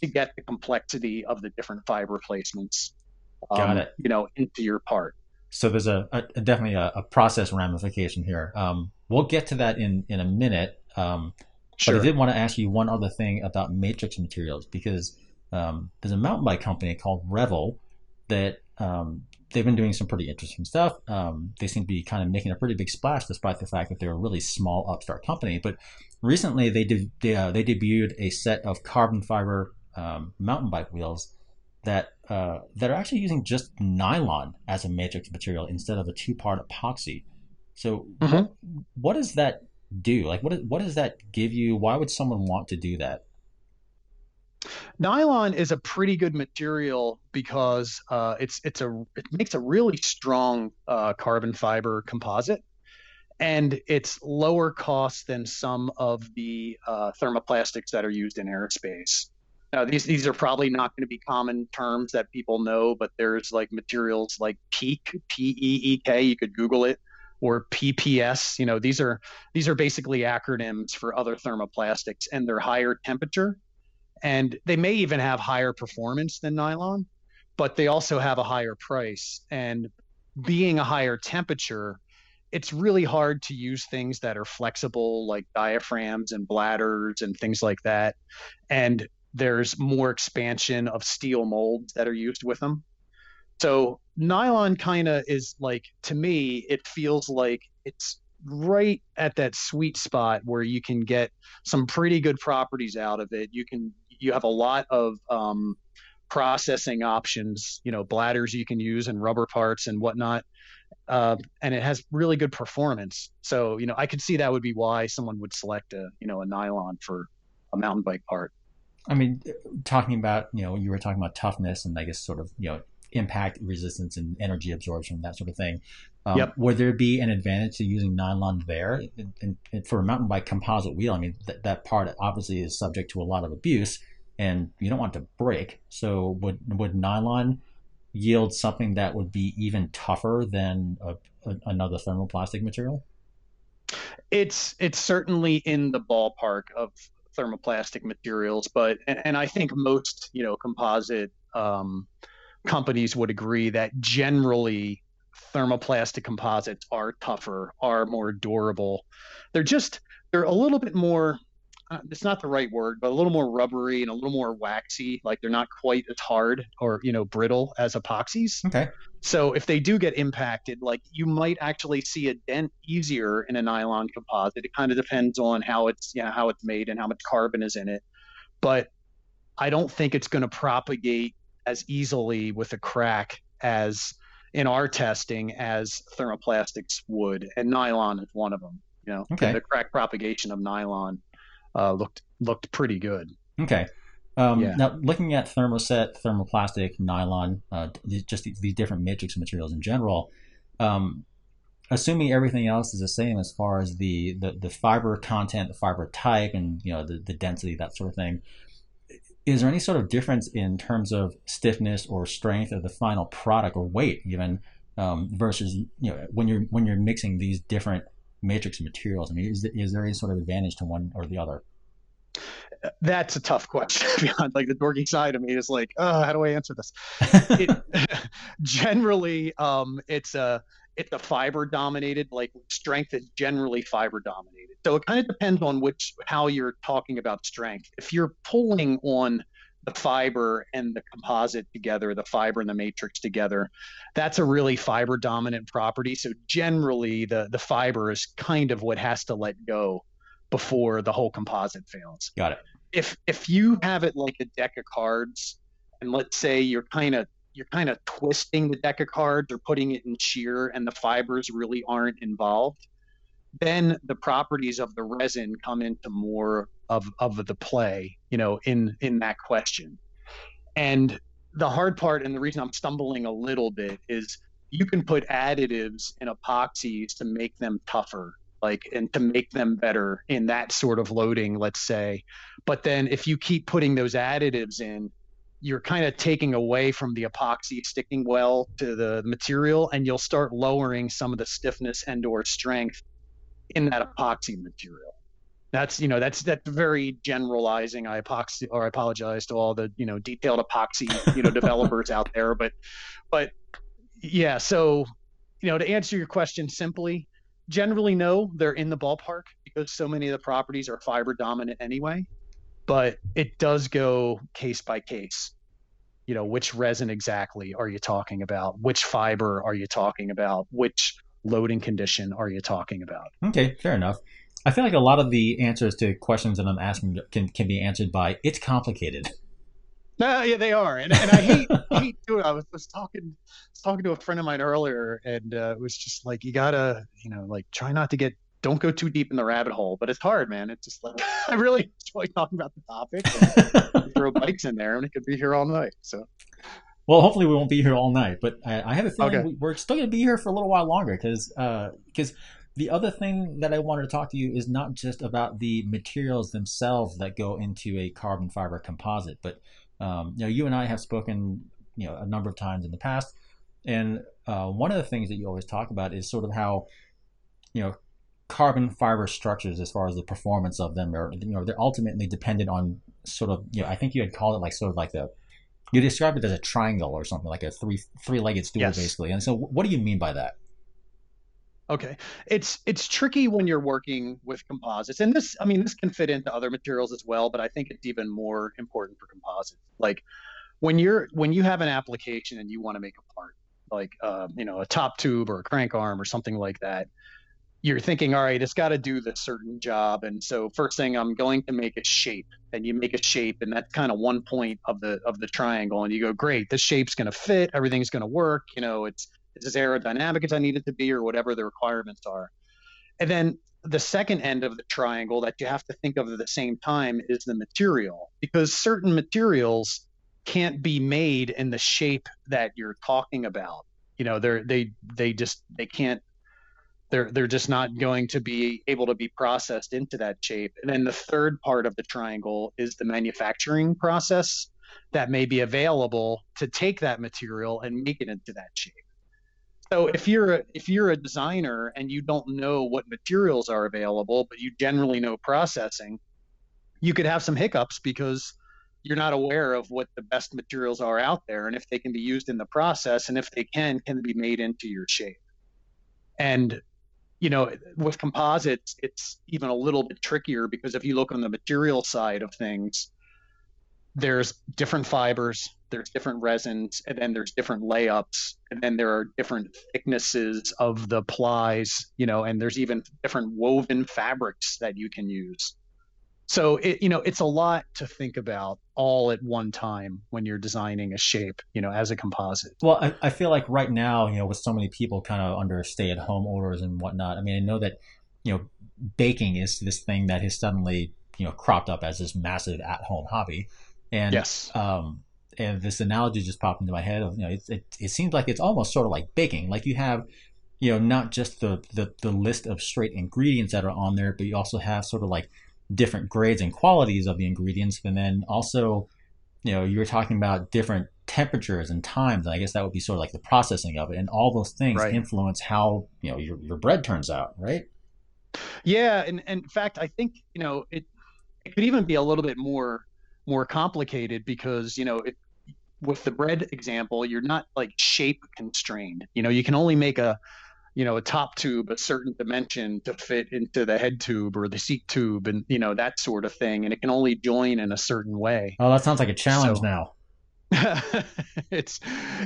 to get the complexity of the different fiber placements. Um, got it. You know, into your part. So there's a, a definitely a, a, process ramification here. Um, we'll get to that in in a minute. Um, sure. But I did want to ask you one other thing about matrix materials because um, there's a mountain bike company called Revel that um, they've been doing some pretty interesting stuff. Um, they seem to be kind of making a pretty big splash, despite the fact that they're a really small upstart company. But recently, they de- they, uh, they debuted a set of carbon fiber um, mountain bike wheels that uh, that are actually using just nylon as a matrix material instead of a two part epoxy. So, mm-hmm. what, what does that do? Like, what what does that give you? Why would someone want to do that? Nylon is a pretty good material because uh, it's it's a it makes a really strong uh, carbon fiber composite, and it's lower cost than some of the uh, thermoplastics that are used in aerospace. Now, these these are probably not going to be common terms that people know, but there's like materials like PEEK, P E E K. You could Google it, or PPS. You know, these are these are basically acronyms for other thermoplastics, and they're higher temperature and they may even have higher performance than nylon, but they also have a higher price. And being a higher temperature, it's really hard to use things that are flexible, like diaphragms and bladders and things like that. And there's more expansion of steel molds that are used with them. So nylon kind of is like to me, it feels like it's right at that sweet spot where you can get some pretty good properties out of it. You can you have a lot of um, processing options, you know, bladders you can use and rubber parts and whatnot. Uh, and it has really good performance. So, you know, I could see that would be why someone would select a, you know, a nylon for a mountain bike part. I mean, talking about, you know, you were talking about toughness and I guess sort of, you know, impact resistance and energy absorption, that sort of thing. Um, yep. Would there be an advantage to using nylon there and, and for a mountain bike composite wheel? I mean, th- that part obviously is subject to a lot of abuse, and you don't want to break. So would would nylon yield something that would be even tougher than a, a, another thermoplastic material? It's it's certainly in the ballpark of thermoplastic materials, but and, and I think most you know composite um, companies would agree that generally thermoplastic composites are tougher, are more durable. They're just they're a little bit more Uh, it's not the right word, but a little more rubbery and a little more waxy. Like they're not quite as hard or you know brittle as epoxies. Okay. So if they do get impacted, like you might actually see a dent easier in a nylon composite. It kind of depends on how it's you know, how it's made and how much carbon is in it. But I don't think it's going to propagate as easily with a crack as in our testing as thermoplastics would, and nylon is one of them. You know, okay. the crack propagation of nylon uh, looked looked pretty good. Okay. Um, yeah. Now, looking at thermoset, thermoplastic, nylon, uh, just these different matrix materials in general, um, assuming everything else is the same as far as the, the, the fiber content, the fiber type, and you know the, the density, that sort of thing, is there any sort of difference in terms of stiffness or strength of the final product or weight even um, versus you know when you're when you're mixing these different matrix materials? I mean, is, is there any sort of advantage to one or the other? That's a tough question. like the dorky side of me is like, oh, how do I answer this? it, generally, um, it's a it's a fiber dominated. Like strength is generally fiber dominated. So it kind of depends on which how you're talking about strength. If you're pulling on the fiber and the composite together, the fiber and the matrix together. That's a really fiber dominant property. So generally the the fiber is kind of what has to let go before the whole composite fails. Got it. If if you have it like a deck of cards and let's say you're kind of you're kind of twisting the deck of cards or putting it in shear and the fibers really aren't involved, then the properties of the resin come into more of of the play, you know, in in that question. And the hard part and the reason I'm stumbling a little bit is you can put additives in epoxies to make them tougher like and to make them better in that sort of loading let's say but then if you keep putting those additives in you're kind of taking away from the epoxy sticking well to the material and you'll start lowering some of the stiffness and or strength in that epoxy material. That's you know that's that's very generalizing. I epoxy or I apologize to all the you know detailed epoxy you know developers out there, but but yeah. So you know to answer your question simply, generally no, they're in the ballpark because so many of the properties are fiber dominant anyway. But it does go case by case. you know which resin exactly are you talking about which fiber are you talking about which loading condition are you talking about okay fair enough i feel like a lot of the answers to questions that i'm asking can, can be answered by it's complicated no, yeah, they are, and, and I hate hate doing. I was, was talking was talking to a friend of mine earlier, and uh, it was just like you gotta, you know, like try not to get, don't go too deep in the rabbit hole. But it's hard, man. It's just like I really enjoy talking about the topic. throw bikes in there, and it could be here all night. So, well, hopefully we won't be here all night, but I, I have a feeling okay. we're still gonna be here for a little while longer because because. Uh, the other thing that I wanted to talk to you is not just about the materials themselves that go into a carbon fiber composite, but um, you know, you and I have spoken, you know, a number of times in the past, and uh, one of the things that you always talk about is sort of how, you know, carbon fiber structures, as far as the performance of them, are you know, they're ultimately dependent on sort of, you know, I think you had called it like sort of like the, you described it as a triangle or something like a three three legged stool, yes. basically. And so, what do you mean by that? Okay. It's it's tricky when you're working with composites. And this I mean this can fit into other materials as well, but I think it's even more important for composites. Like when you're when you have an application and you want to make a part, like uh, you know, a top tube or a crank arm or something like that, you're thinking, all right, it's got to do this certain job. And so first thing I'm going to make a shape and you make a shape and that's kind of one point of the of the triangle and you go, great, this shape's going to fit, everything's going to work, you know, it's it's as aerodynamic as I need it to be, or whatever the requirements are. And then the second end of the triangle that you have to think of at the same time is the material, because certain materials can't be made in the shape that you're talking about. You know, they're they they just they can't they're they're just not going to be able to be processed into that shape. And then the third part of the triangle is the manufacturing process that may be available to take that material and make it into that shape. So if you're a, if you're a designer and you don't know what materials are available, but you generally know processing, you could have some hiccups because you're not aware of what the best materials are out there and if they can be used in the process and if they can can be made into your shape. And you know, with composites, it's even a little bit trickier because if you look on the material side of things, there's different fibers, there's different resins, and then there's different layups, and then there are different thicknesses of the plies, you know, and there's even different woven fabrics that you can use. So it, you know, it's a lot to think about all at one time when you're designing a shape, you know, as a composite. Well, I, I feel like right now, you know, with so many people kind of under stay-at-home orders and whatnot. I mean, I know that, you know, baking is this thing that has suddenly, you know, cropped up as this massive at-home hobby and yes. Um, and this analogy just popped into my head of, you know, it, it, it seems like it's almost sort of like baking. Like you have, you know, not just the, the, the list of straight ingredients that are on there, but you also have sort of like different grades and qualities of the ingredients. And then also, you know, you were talking about different temperatures and times. And I guess that would be sort of like the processing of it. And all those things right. influence how, you know, your, your bread turns out, right? Yeah. And, and in fact, I think, you know, it, it could even be a little bit more more complicated because you know it, with the bread example you're not like shape constrained. You know you can only make a you know a top tube a certain dimension to fit into the head tube or the seat tube and you know that sort of thing and it can only join in a certain way. Oh that sounds like a challenge so, now. It's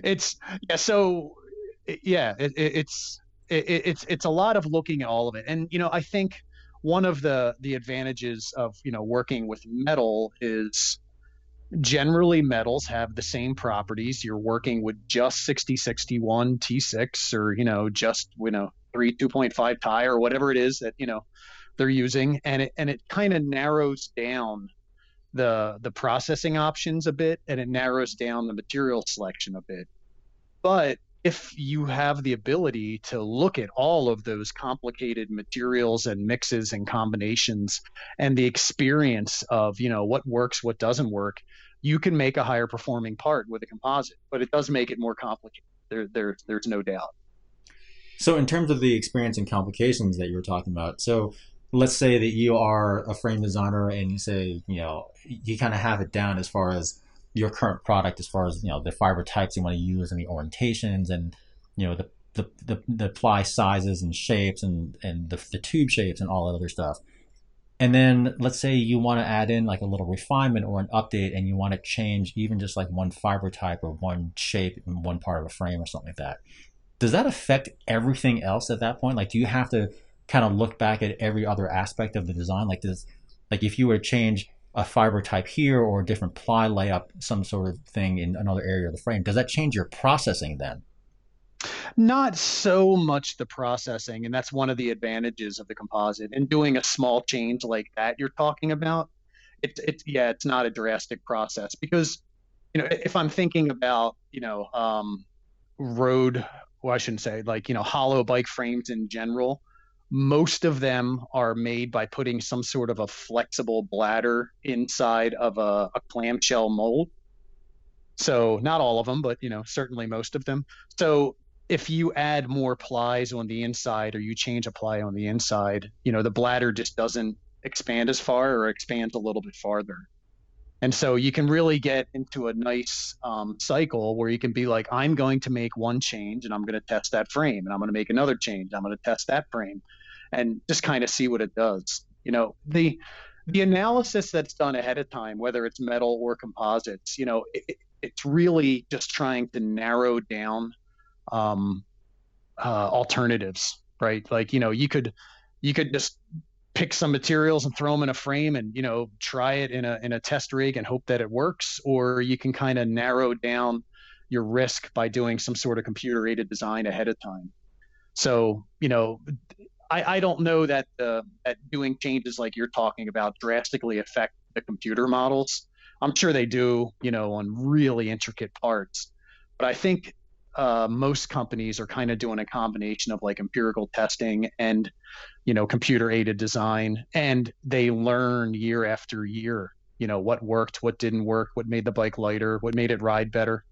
it's yeah so yeah it, it, it's it, it's it's a lot of looking at all of it. And you know i think one of the the advantages of you know working with metal is generally metals have the same properties. You're working with just 6061 t6 or you know just you know 3 2.5 Ti or whatever it is that you know they're using. And it and it kind of narrows down the the processing options a bit and it narrows down the material selection a bit. But if you have the ability to look at all of those complicated materials and mixes and combinations and the experience of you know what works what doesn't work you can make a higher performing part with a composite but it does make it more complicated there, there there's no doubt so in terms of the experience and complications that you were talking about so let's say that you are a frame designer and you say you know you kind of have it down as far as your current product as far as you know the fiber types you want to use and the orientations and you know the the, the, the ply sizes and shapes and, and the, the tube shapes and all that other stuff. And then let's say you want to add in like a little refinement or an update and you want to change even just like one fiber type or one shape in one part of a frame or something like that. Does that affect everything else at that point? Like, do you have to kind of look back at every other aspect of the design? Like, does, like if you were to change a fiber type here or a different ply layup, some sort of thing in another area of the frame, does that change your processing then? Not so much the processing, and that's one of the advantages of the composite. And doing a small change like that you're talking about, it's it's yeah, it's not a drastic process because you know if I'm thinking about you know um, road, well I shouldn't say like you know hollow bike frames in general, most of them are made by putting some sort of a flexible bladder inside of a, a clamshell mold. So not all of them, but you know certainly most of them. So if you add more plies on the inside or you change a ply on the inside, you know, the bladder just doesn't expand as far or expands a little bit farther. And so you can really get into a nice um, cycle where you can be like, I'm going to make one change and I'm going to test that frame, and I'm going to make another change. I'm going to test that frame, and just kind of see what it does. You know, the the analysis that's done ahead of time, whether it's metal or composites, you know, it, it's really just trying to narrow down um, uh, alternatives, right? Like you know, you could you could just pick some materials and throw them in a frame and you know try it in a in a test rig and hope that it works, or you can kind of narrow down your risk by doing some sort of computer aided design ahead of time. So you know. I, I don't know that uh, that doing changes like you're talking about drastically affect the computer models. I'm sure they do, you know, on really intricate parts. But I think uh, most companies are kind of doing a combination of like empirical testing and you know computer aided design and they learn year after year you know what worked what didn't work what made the bike lighter what made it ride better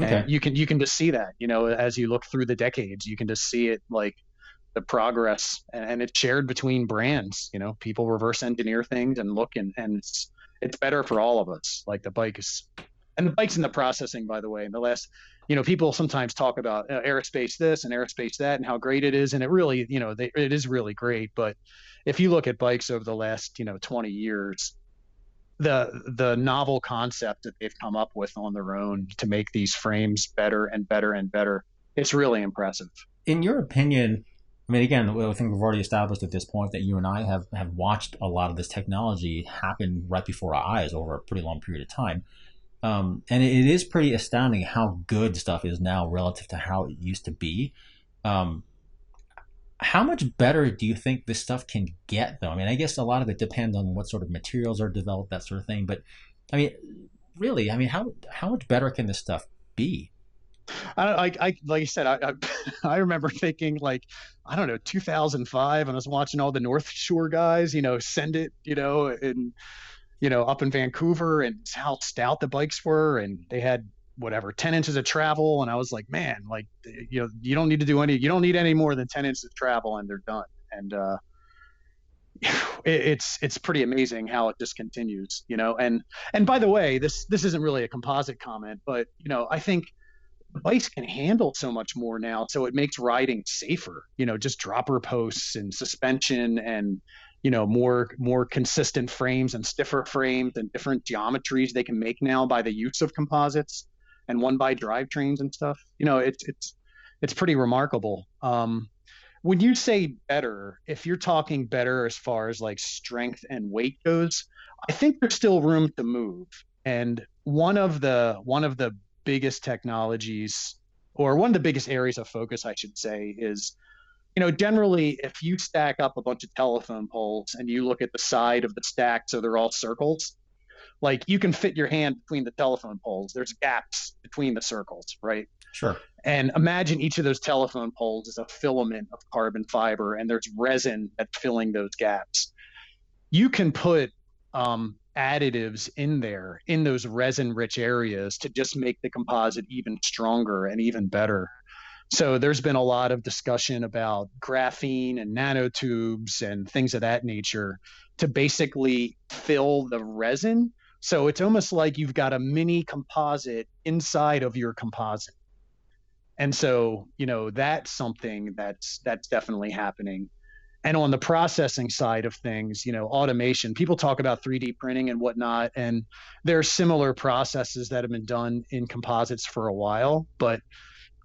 okay. and you can you can just see that you know as you look through the decades you can just see it like the progress and, and it's shared between brands you know people reverse engineer things and look and and it's it's better for all of us like the bike is and the bikes in the processing by the way in the last you know, people sometimes talk about uh, aerospace this and aerospace that and how great it is, and it really, you know, they, it is really great. But if you look at bikes over the last, you know, 20 years, the the novel concept that they've come up with on their own to make these frames better and better and better, it's really impressive. In your opinion, I mean, again, I think we've already established at this point that you and I have have watched a lot of this technology happen right before our eyes over a pretty long period of time. Um, and it is pretty astounding how good stuff is now relative to how it used to be. Um, how much better do you think this stuff can get, though? I mean, I guess a lot of it depends on what sort of materials are developed, that sort of thing. But I mean, really, I mean, how how much better can this stuff be? I, I, I like you said, I, I, I remember thinking like, I don't know, 2005, and I was watching all the North Shore guys, you know, send it, you know, and you know, up in Vancouver and how stout the bikes were, and they had whatever 10 inches of travel, and I was like, man, like you know, you don't need to do any, you don't need any more than 10 inches of travel, and they're done. And uh, it's it's pretty amazing how it just continues, you know. And and by the way, this this isn't really a composite comment, but you know, I think bikes can handle so much more now so it makes riding safer you know just dropper posts and suspension and you know more more consistent frames and stiffer frames and different geometries they can make now by the use of composites and one by drivetrains and stuff. You know it's it's it's pretty remarkable. Um, when you say better if you're talking better as far as like strength and weight goes i think there's still room to move. And one of the one of the biggest technologies or one of the biggest areas of focus i should say is you know, generally, if you stack up a bunch of telephone poles and you look at the side of the stack so they're all circles, like you can fit your hand between the telephone poles. There's gaps between the circles, right? Sure. And imagine each of those telephone poles is a filament of carbon fiber, and there's resin that's filling those gaps. You can put um, additives in there in those resin rich areas to just make the composite even stronger and even better. So there's been a lot of discussion about graphene and nanotubes and things of that nature to basically fill the resin. So it's almost like you've got a mini composite inside of your composite. And so, you know, that's something that's that's definitely happening. and on the processing side of things, you know, automation, people talk about 3D printing and whatnot, and there are similar processes that have been done in composites for a while, but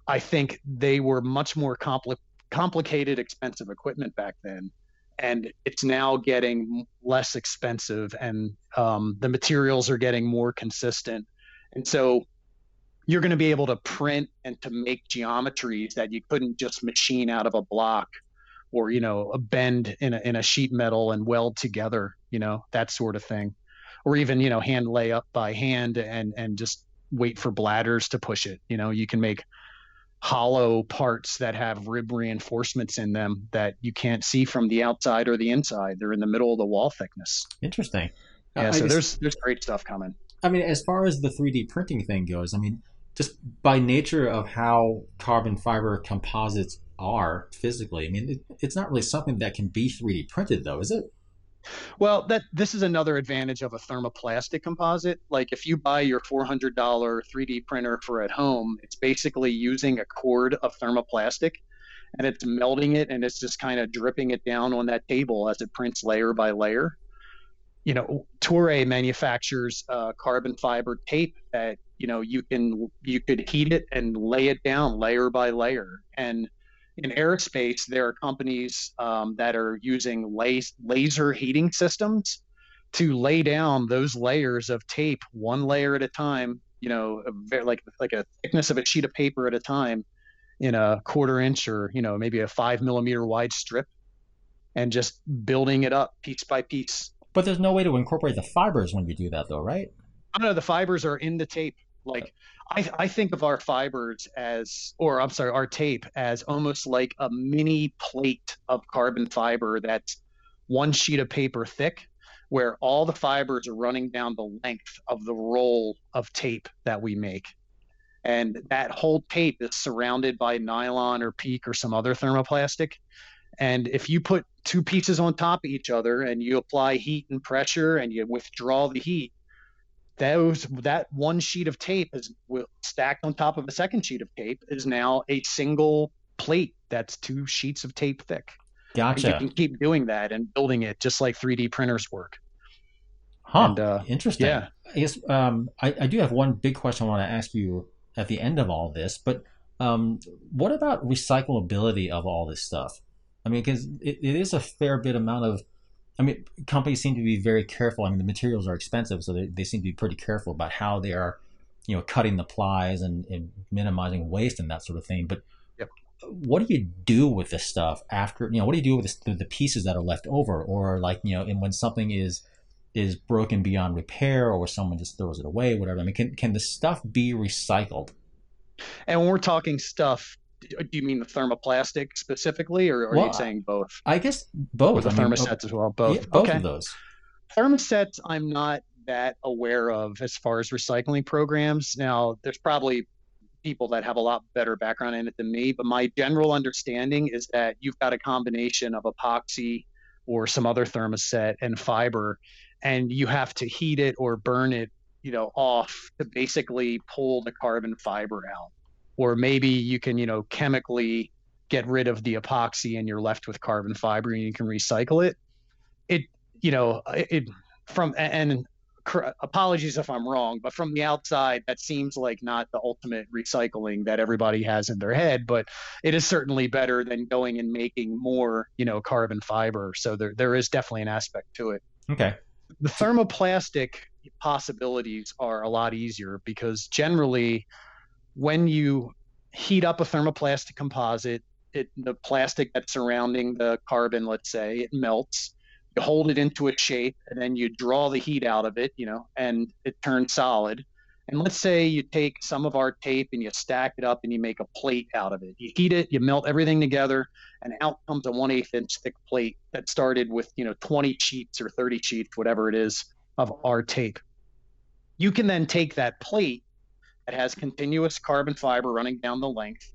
I think they were much more compli- complicated, expensive equipment back then. And it's now getting less expensive, and um, the materials are getting more consistent. And so you're going to be able to print and to make geometries that you couldn't just machine out of a block or you know a bend in a, in a sheet metal and weld together you know that sort of thing or even you know hand lay up by hand and and just wait for bladders to push it you know you can make hollow parts that have rib reinforcements in them that you can't see from the outside or the inside they're in the middle of the wall thickness interesting yeah so just, there's there's great stuff coming i mean as far as the 3d printing thing goes i mean just by nature of how carbon fiber composites are physically. I mean, it, it's not really something that can be 3D printed, though, is it? Well, that this is another advantage of a thermoplastic composite. Like if you buy your $400 3D printer for at home, it's basically using a cord of thermoplastic and it's melting it and it's just kind of dripping it down on that table as it prints layer by layer. You know, Toray manufactures uh, carbon fiber tape that you know you can you could heat it and lay it down layer by layer and in aerospace, there are companies um, that are using laser heating systems to lay down those layers of tape one layer at a time. You know, very, like like a thickness of a sheet of paper at a time, in a quarter inch or you know maybe a five millimeter wide strip, and just building it up piece by piece. But there's no way to incorporate the fibers when you do that, though, right? I don't know. The fibers are in the tape. Like I, I think of our fibers as, or I'm sorry, our tape as almost like a mini plate of carbon fiber that's one sheet of paper thick, where all the fibers are running down the length of the roll of tape that we make. And that whole tape is surrounded by nylon or PEEK or some other thermoplastic. And if you put two pieces on top of each other and you apply heat and pressure and you withdraw the heat, those that one sheet of tape is stacked on top of a second sheet of tape is now a single plate that's two sheets of tape thick. Gotcha. And you can keep doing that and building it just like 3D printers work. Huh. And, uh, Interesting. Yeah. I guess um, I, I do have one big question I want to ask you at the end of all this, but um, what about recyclability of all this stuff? I mean, because it, it is a fair bit amount of I mean, companies seem to be very careful. I mean, the materials are expensive, so they, they seem to be pretty careful about how they are, you know, cutting the plies and, and minimizing waste and that sort of thing. But yep. what do you do with this stuff after, you know, what do you do with this, the, the pieces that are left over? Or like, you know, and when something is is broken beyond repair or someone just throws it away, whatever. I mean, can, can the stuff be recycled? And when we're talking stuff, Uh, do you mean the thermoplastic specifically, or, or well, are you saying both? I guess both. Or the I mean, thermosets oh, as well. Both. Yeah, both okay. of those. Thermosets, I'm not that aware of as far as recycling programs. Now, there's probably people that have a lot better background in it than me, but my general understanding is that you've got a combination of epoxy or some other thermoset and fiber, and you have to heat it or burn it, you know, off to basically pull the carbon fiber out or maybe you can you know chemically get rid of the epoxy and you're left with carbon fiber and you can recycle it. It you know it from and apologies if i'm wrong but from the outside that seems like not the ultimate recycling that everybody has in their head but it is certainly better than going and making more you know carbon fiber. So there there is definitely an aspect to it. Okay. The thermoplastic possibilities are a lot easier because generally when you heat up a thermoplastic composite, it the plastic that's surrounding the carbon, let's say, it melts. You hold it into a shape, and then you draw the heat out of it, you know, and it turns solid. And let's say you take some of our tape and you stack it up and you make a plate out of it. You heat it, you melt everything together, and out comes a one eighth inch thick plate that started with you know 20 sheets or 30 sheets, whatever it is, of our tape. You can then take that plate that has continuous carbon fiber running down the length.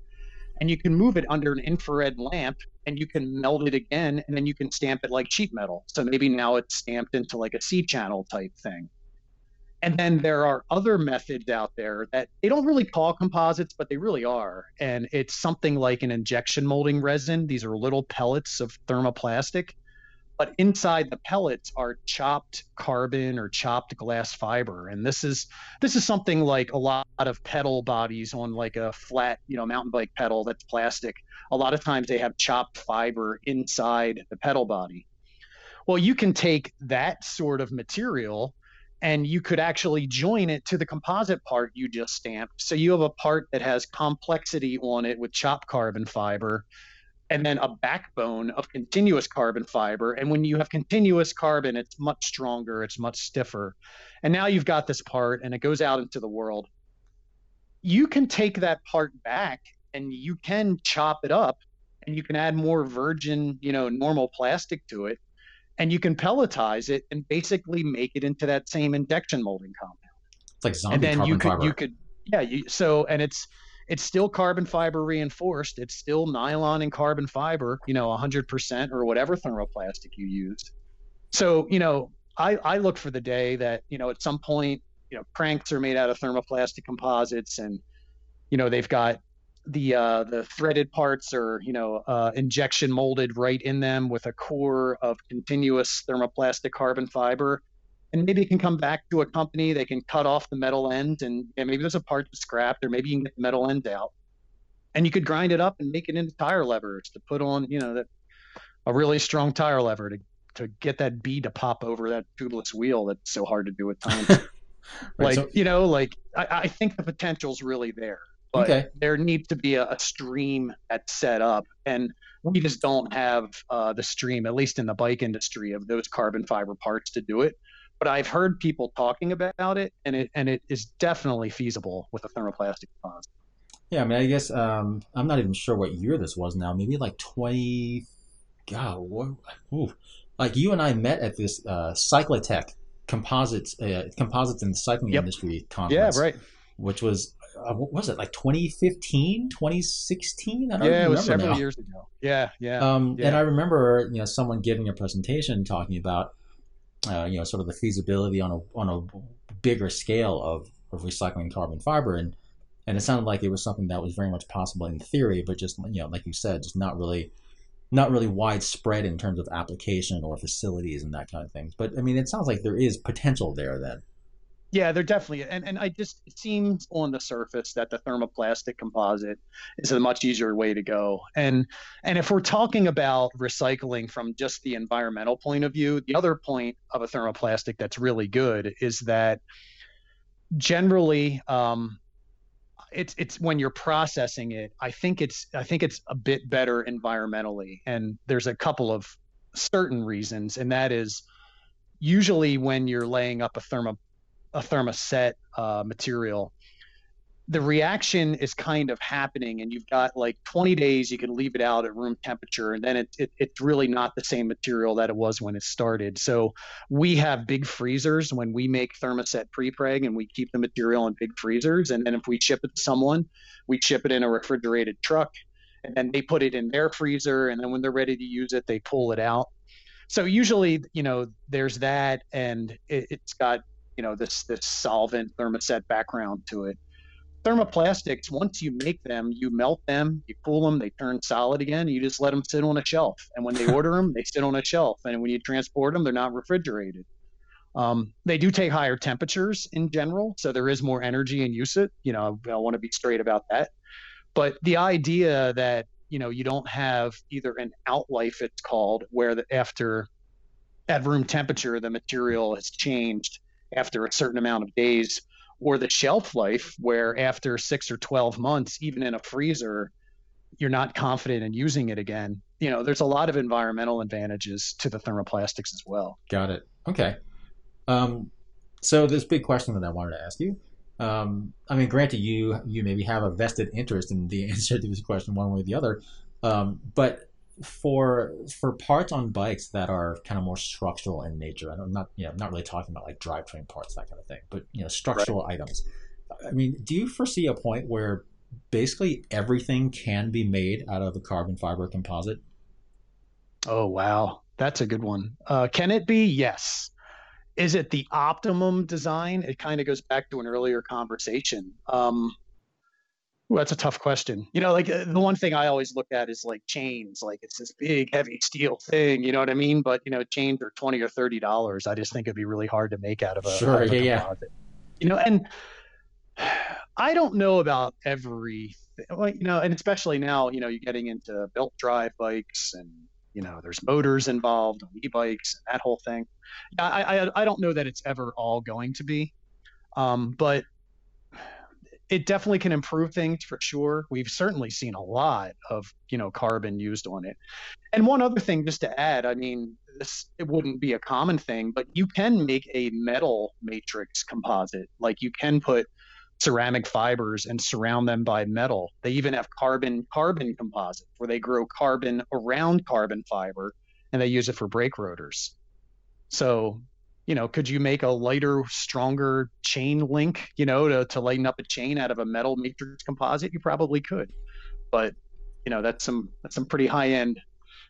And you can move it under an infrared lamp and you can melt it again and then you can stamp it like sheet metal. So maybe now it's stamped into like a C channel type thing. And then there are other methods out there that they don't really call composites, but they really are. And it's something like an injection molding resin. These are little pellets of thermoplastic, but inside the pellets are chopped carbon or chopped glass fiber. And this is this is something like a lot of pedal bodies on like a flat, you know, mountain bike pedal that's plastic. A lot of times they have chopped fiber inside the pedal body. Well, you can take that sort of material and you could actually join it to the composite part you just stamped. So you have a part that has complexity on it with chopped carbon fiber and then a backbone of continuous carbon fiber. And when you have continuous carbon, it's much stronger, it's much stiffer. And now you've got this part and it goes out into the world. You can take that part back and you can chop it up and you can add more virgin, you know, normal plastic to it and you can pelletize it and basically make it into that same injection molding compound. It's like zombie and then carbon you could fiber. you could yeah you so and it's it's still carbon fiber reinforced. It's still nylon and carbon fiber, you know, 100% or whatever thermoplastic you use. So, you know, I, I look for the day that, you know, at some point, you know, cranks are made out of thermoplastic composites and, you know, they've got the uh, the threaded parts are you know uh, injection molded right in them with a core of continuous thermoplastic carbon fiber and maybe it can come back to a company they can cut off the metal end and, and maybe there's a part that's scrapped or maybe you can get the metal end out. And you could grind it up and make it into tire levers to put on you know that a really strong tire lever to to get that bead to pop over that tubeless wheel that's so hard to do at times. Right, like so- you know like I, I think the potential's really there but Okay. there needs to be a, a stream that's set up. And we just don't have uh, the stream at least in the bike industry of those carbon fiber parts to do it but i've heard people talking about it and it and it is definitely feasible with a thermoplastic composite Yeah, I mean, I guess um, I'm not even sure what year this was now. Maybe like 20. God, what? Ooh. Like you and I met at this uh, Cyclotech composites, uh, composites in the cycling Yep. industry conference. yeah right Which was, uh, what was it, like 2015, 2016? I don't yeah it was several now. years ago yeah yeah Um, And I remember, you know, someone giving a presentation talking about, uh, you know, sort of the feasibility on a on a bigger scale of, of recycling carbon fiber, and and it sounded like it was something that was very much possible in theory, but just you know, like you said, just not really, not really widespread in terms of application or facilities and that kind of thing. But I mean, it sounds like there is potential there. Then, Yeah, they're definitely, and and I just it seems on the surface that the thermoplastic composite is a much easier way to go. And and if we're talking about recycling from just the environmental point of view, the other point of a thermoplastic that's really good is that generally, um, it's it's when you're processing it. I think it's I think it's a bit better environmentally, and there's a couple of certain reasons, and that is usually when you're laying up a thermo a thermoset uh, material, the reaction is kind of happening, and you've got like 20 days. You can leave it out at room temperature, and then it, it it's really not the same material that it was when it started. So we have big freezers when we make thermoset prepreg, and we keep the material in big freezers. And then if we ship it to someone, we ship it in a refrigerated truck, and then they put it in their freezer, and then when they're ready to use it, they pull it out. So usually, you know, there's that, and it, it's got you know this this solvent thermoset background to it. Thermoplastics once you make them you melt them you cool them they turn solid again you just let them sit on a shelf. And when they order them they sit on a shelf. And when you transport them they're not refrigerated. Um, they do take higher temperatures in general so there is more energy in use it. You know i want to be straight about that. But the idea that you know you don't have either an out life it's called where the, after at room temperature the material has changed after a certain amount of days or the shelf life where after six or 12 months even in a freezer you're not confident in using it again you know there's a lot of environmental advantages to the thermoplastics as well got it. Okay. Um, so this big question that I wanted to ask you. Um, I mean, granted, you you maybe have a vested interest in the answer to this question one way or the other, um, but for for parts on bikes that are kind of more structural in nature, and I'm not you know not really talking about like drivetrain parts that kind of thing, but you know structural items. I mean, do you foresee a point where basically everything can be made out of a carbon fiber composite? oh wow that's a good one uh, can it be yes is it the optimum design? It kind of goes back to an earlier conversation. Um, well, that's a tough question. You know, like uh, the one thing I always look at is like chains. Like it's this big, heavy steel thing. You know what I mean? But you know, chains are twenty or thirty dollars. I just think it'd be really hard to make out of a sure. Of a yeah, composite. yeah. You know, and I don't know about every. Well, you know, and especially now, you know, you're getting into belt drive bikes, and you know, there's motors involved on e-bikes and that whole thing. I, I I don't know that it's ever all going to be, um, but it definitely can improve things for sure. We've certainly seen a lot of you know carbon used on it. And one other thing, just to add, I mean, this it wouldn't be a common thing, but you can make a metal matrix composite. Like you can put ceramic fibers and surround them by metal. They even have carbon carbon composite where they grow carbon around carbon fiber and they use it for brake rotors. So you know, could you make a lighter, stronger chain link, you know, to, to lighten up a chain out of a metal matrix composite? You probably could. But, you know, that's some that's some pretty high end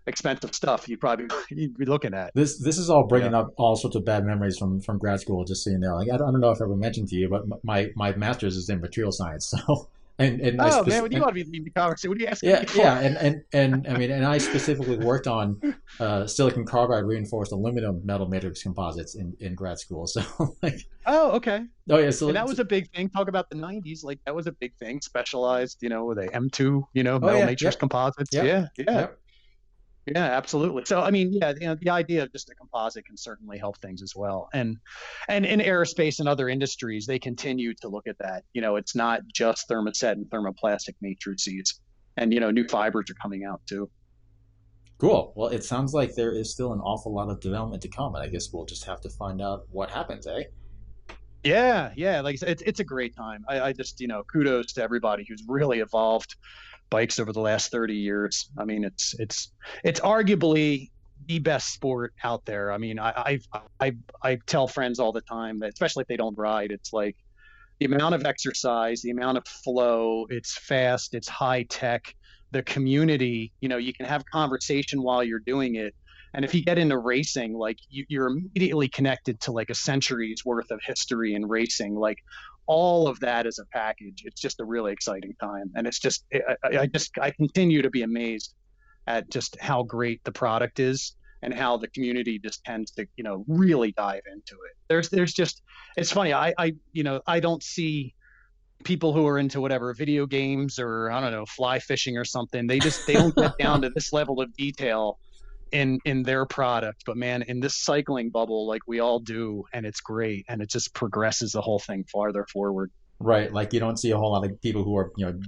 expensive stuff you probably you'd be looking at. This this is all bringing yeah. up all sorts of bad memories from from grad school. Just seeing there, like I don't, I don't know if I ever mentioned to you, but my my master's is in material science, so and, and oh speci- man, well, you want to be leading the conversation? What are you asking yeah, Yeah, and, and and I mean, and I specifically worked on uh, silicon carbide reinforced aluminum metal matrix composites in, in grad school. So like, oh okay, oh yeah, so and that was a big thing. Talk about the '90s, like that was a big thing. Specialized, you know, with a M2, you know, metal oh, yeah, matrix yep. composites. Yep. Yeah, yeah. Yep. Yeah, absolutely. So I mean, yeah, you know, the idea of just a composite can certainly help things as well. And and in aerospace and other industries, they continue to look at that. You know, it's not just thermoset and thermoplastic matrices. And you know, new fibers are coming out too. Cool. Well, it sounds like there is still an awful lot of development to come, and I guess we'll just have to find out what happens, eh? Yeah, yeah. Like I said, it's, it's a great time. I, I just, you know, kudos to everybody who's really evolved bikes over the last 30 years. I mean, it's it's it's arguably the best sport out there. I mean, I I I, I tell friends all the time that, especially if they don't ride, it's like the amount of exercise, the amount of flow. It's fast. It's high tech. The community. You know, you can have conversation while you're doing it. And if you get into racing, like you, are immediately connected to like a century's worth of history in racing. Like all of that as a package, it's just a really exciting time. And it's just, I, I just, I continue to be amazed at just how great the product is and how the community just tends to, you know, really dive into it. There's, there's just, it's funny. I, I, you know, I don't see people who are into whatever video games or I don't know, fly fishing or something. They just, they don't get down to this level of detail in in their product but man in this cycling bubble like we all do and it's great and it just progresses the whole thing farther forward. Right like you don't see a whole lot of people who are you know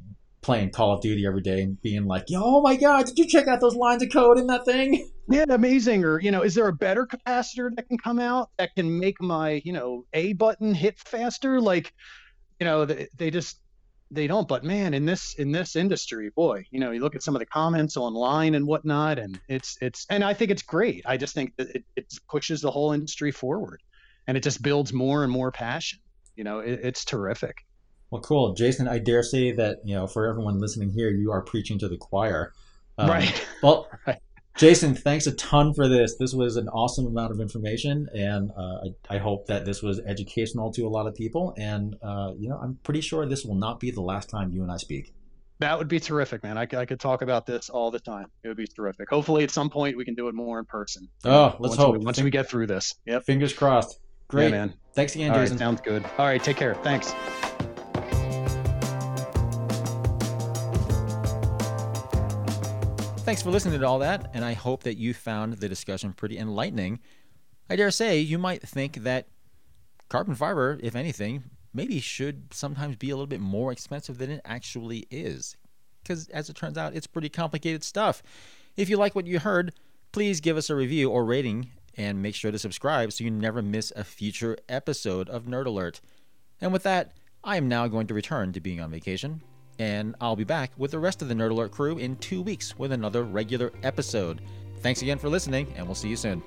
playing call of duty every day and being like yo oh my god did you check out those lines of code in that thing? Yeah amazing or you know is there a better capacitor that can come out that can make my you know a button hit faster? Like you know they, they just they don't but man in this in this industry boy you know you look at some of the comments online and whatnot and it's it's and i think it's great. I just think that it, it pushes the whole industry forward and it just builds more and more passion. You know it, it's terrific. Well cool. Jason i dare say that you know for everyone listening here you are preaching to the choir. Um, right. well right. Jason, thanks a ton for this. This was an awesome amount of information, and uh, I, I, hope that this was educational to a lot of people. And uh, you know, I'm pretty sure this will not be the last time you and I speak. That would be terrific, man. I, I could talk about this all the time. It would be terrific. Hopefully, at some point, we can do it more in person. Oh, let's once hope. We, once we get through this. Yep. Fingers crossed. Great, yeah, man. Thanks again, all Jason. Right, sounds good. All right, take care. Thanks. Thanks for listening to all that, and I hope that you found the discussion pretty enlightening. I dare say you might think that carbon fiber, if anything, maybe should sometimes be a little bit more expensive than it actually is. Because as it turns out, it's pretty complicated stuff. If you like what you heard, please give us a review or rating and make sure to subscribe so you never miss a future episode of Nerd Alert. And with that, I am now going to return to being on vacation and I'll be back with the rest of the Nerd Alert crew in two weeks with another regular episode. Thanks again for listening, and we'll see you soon.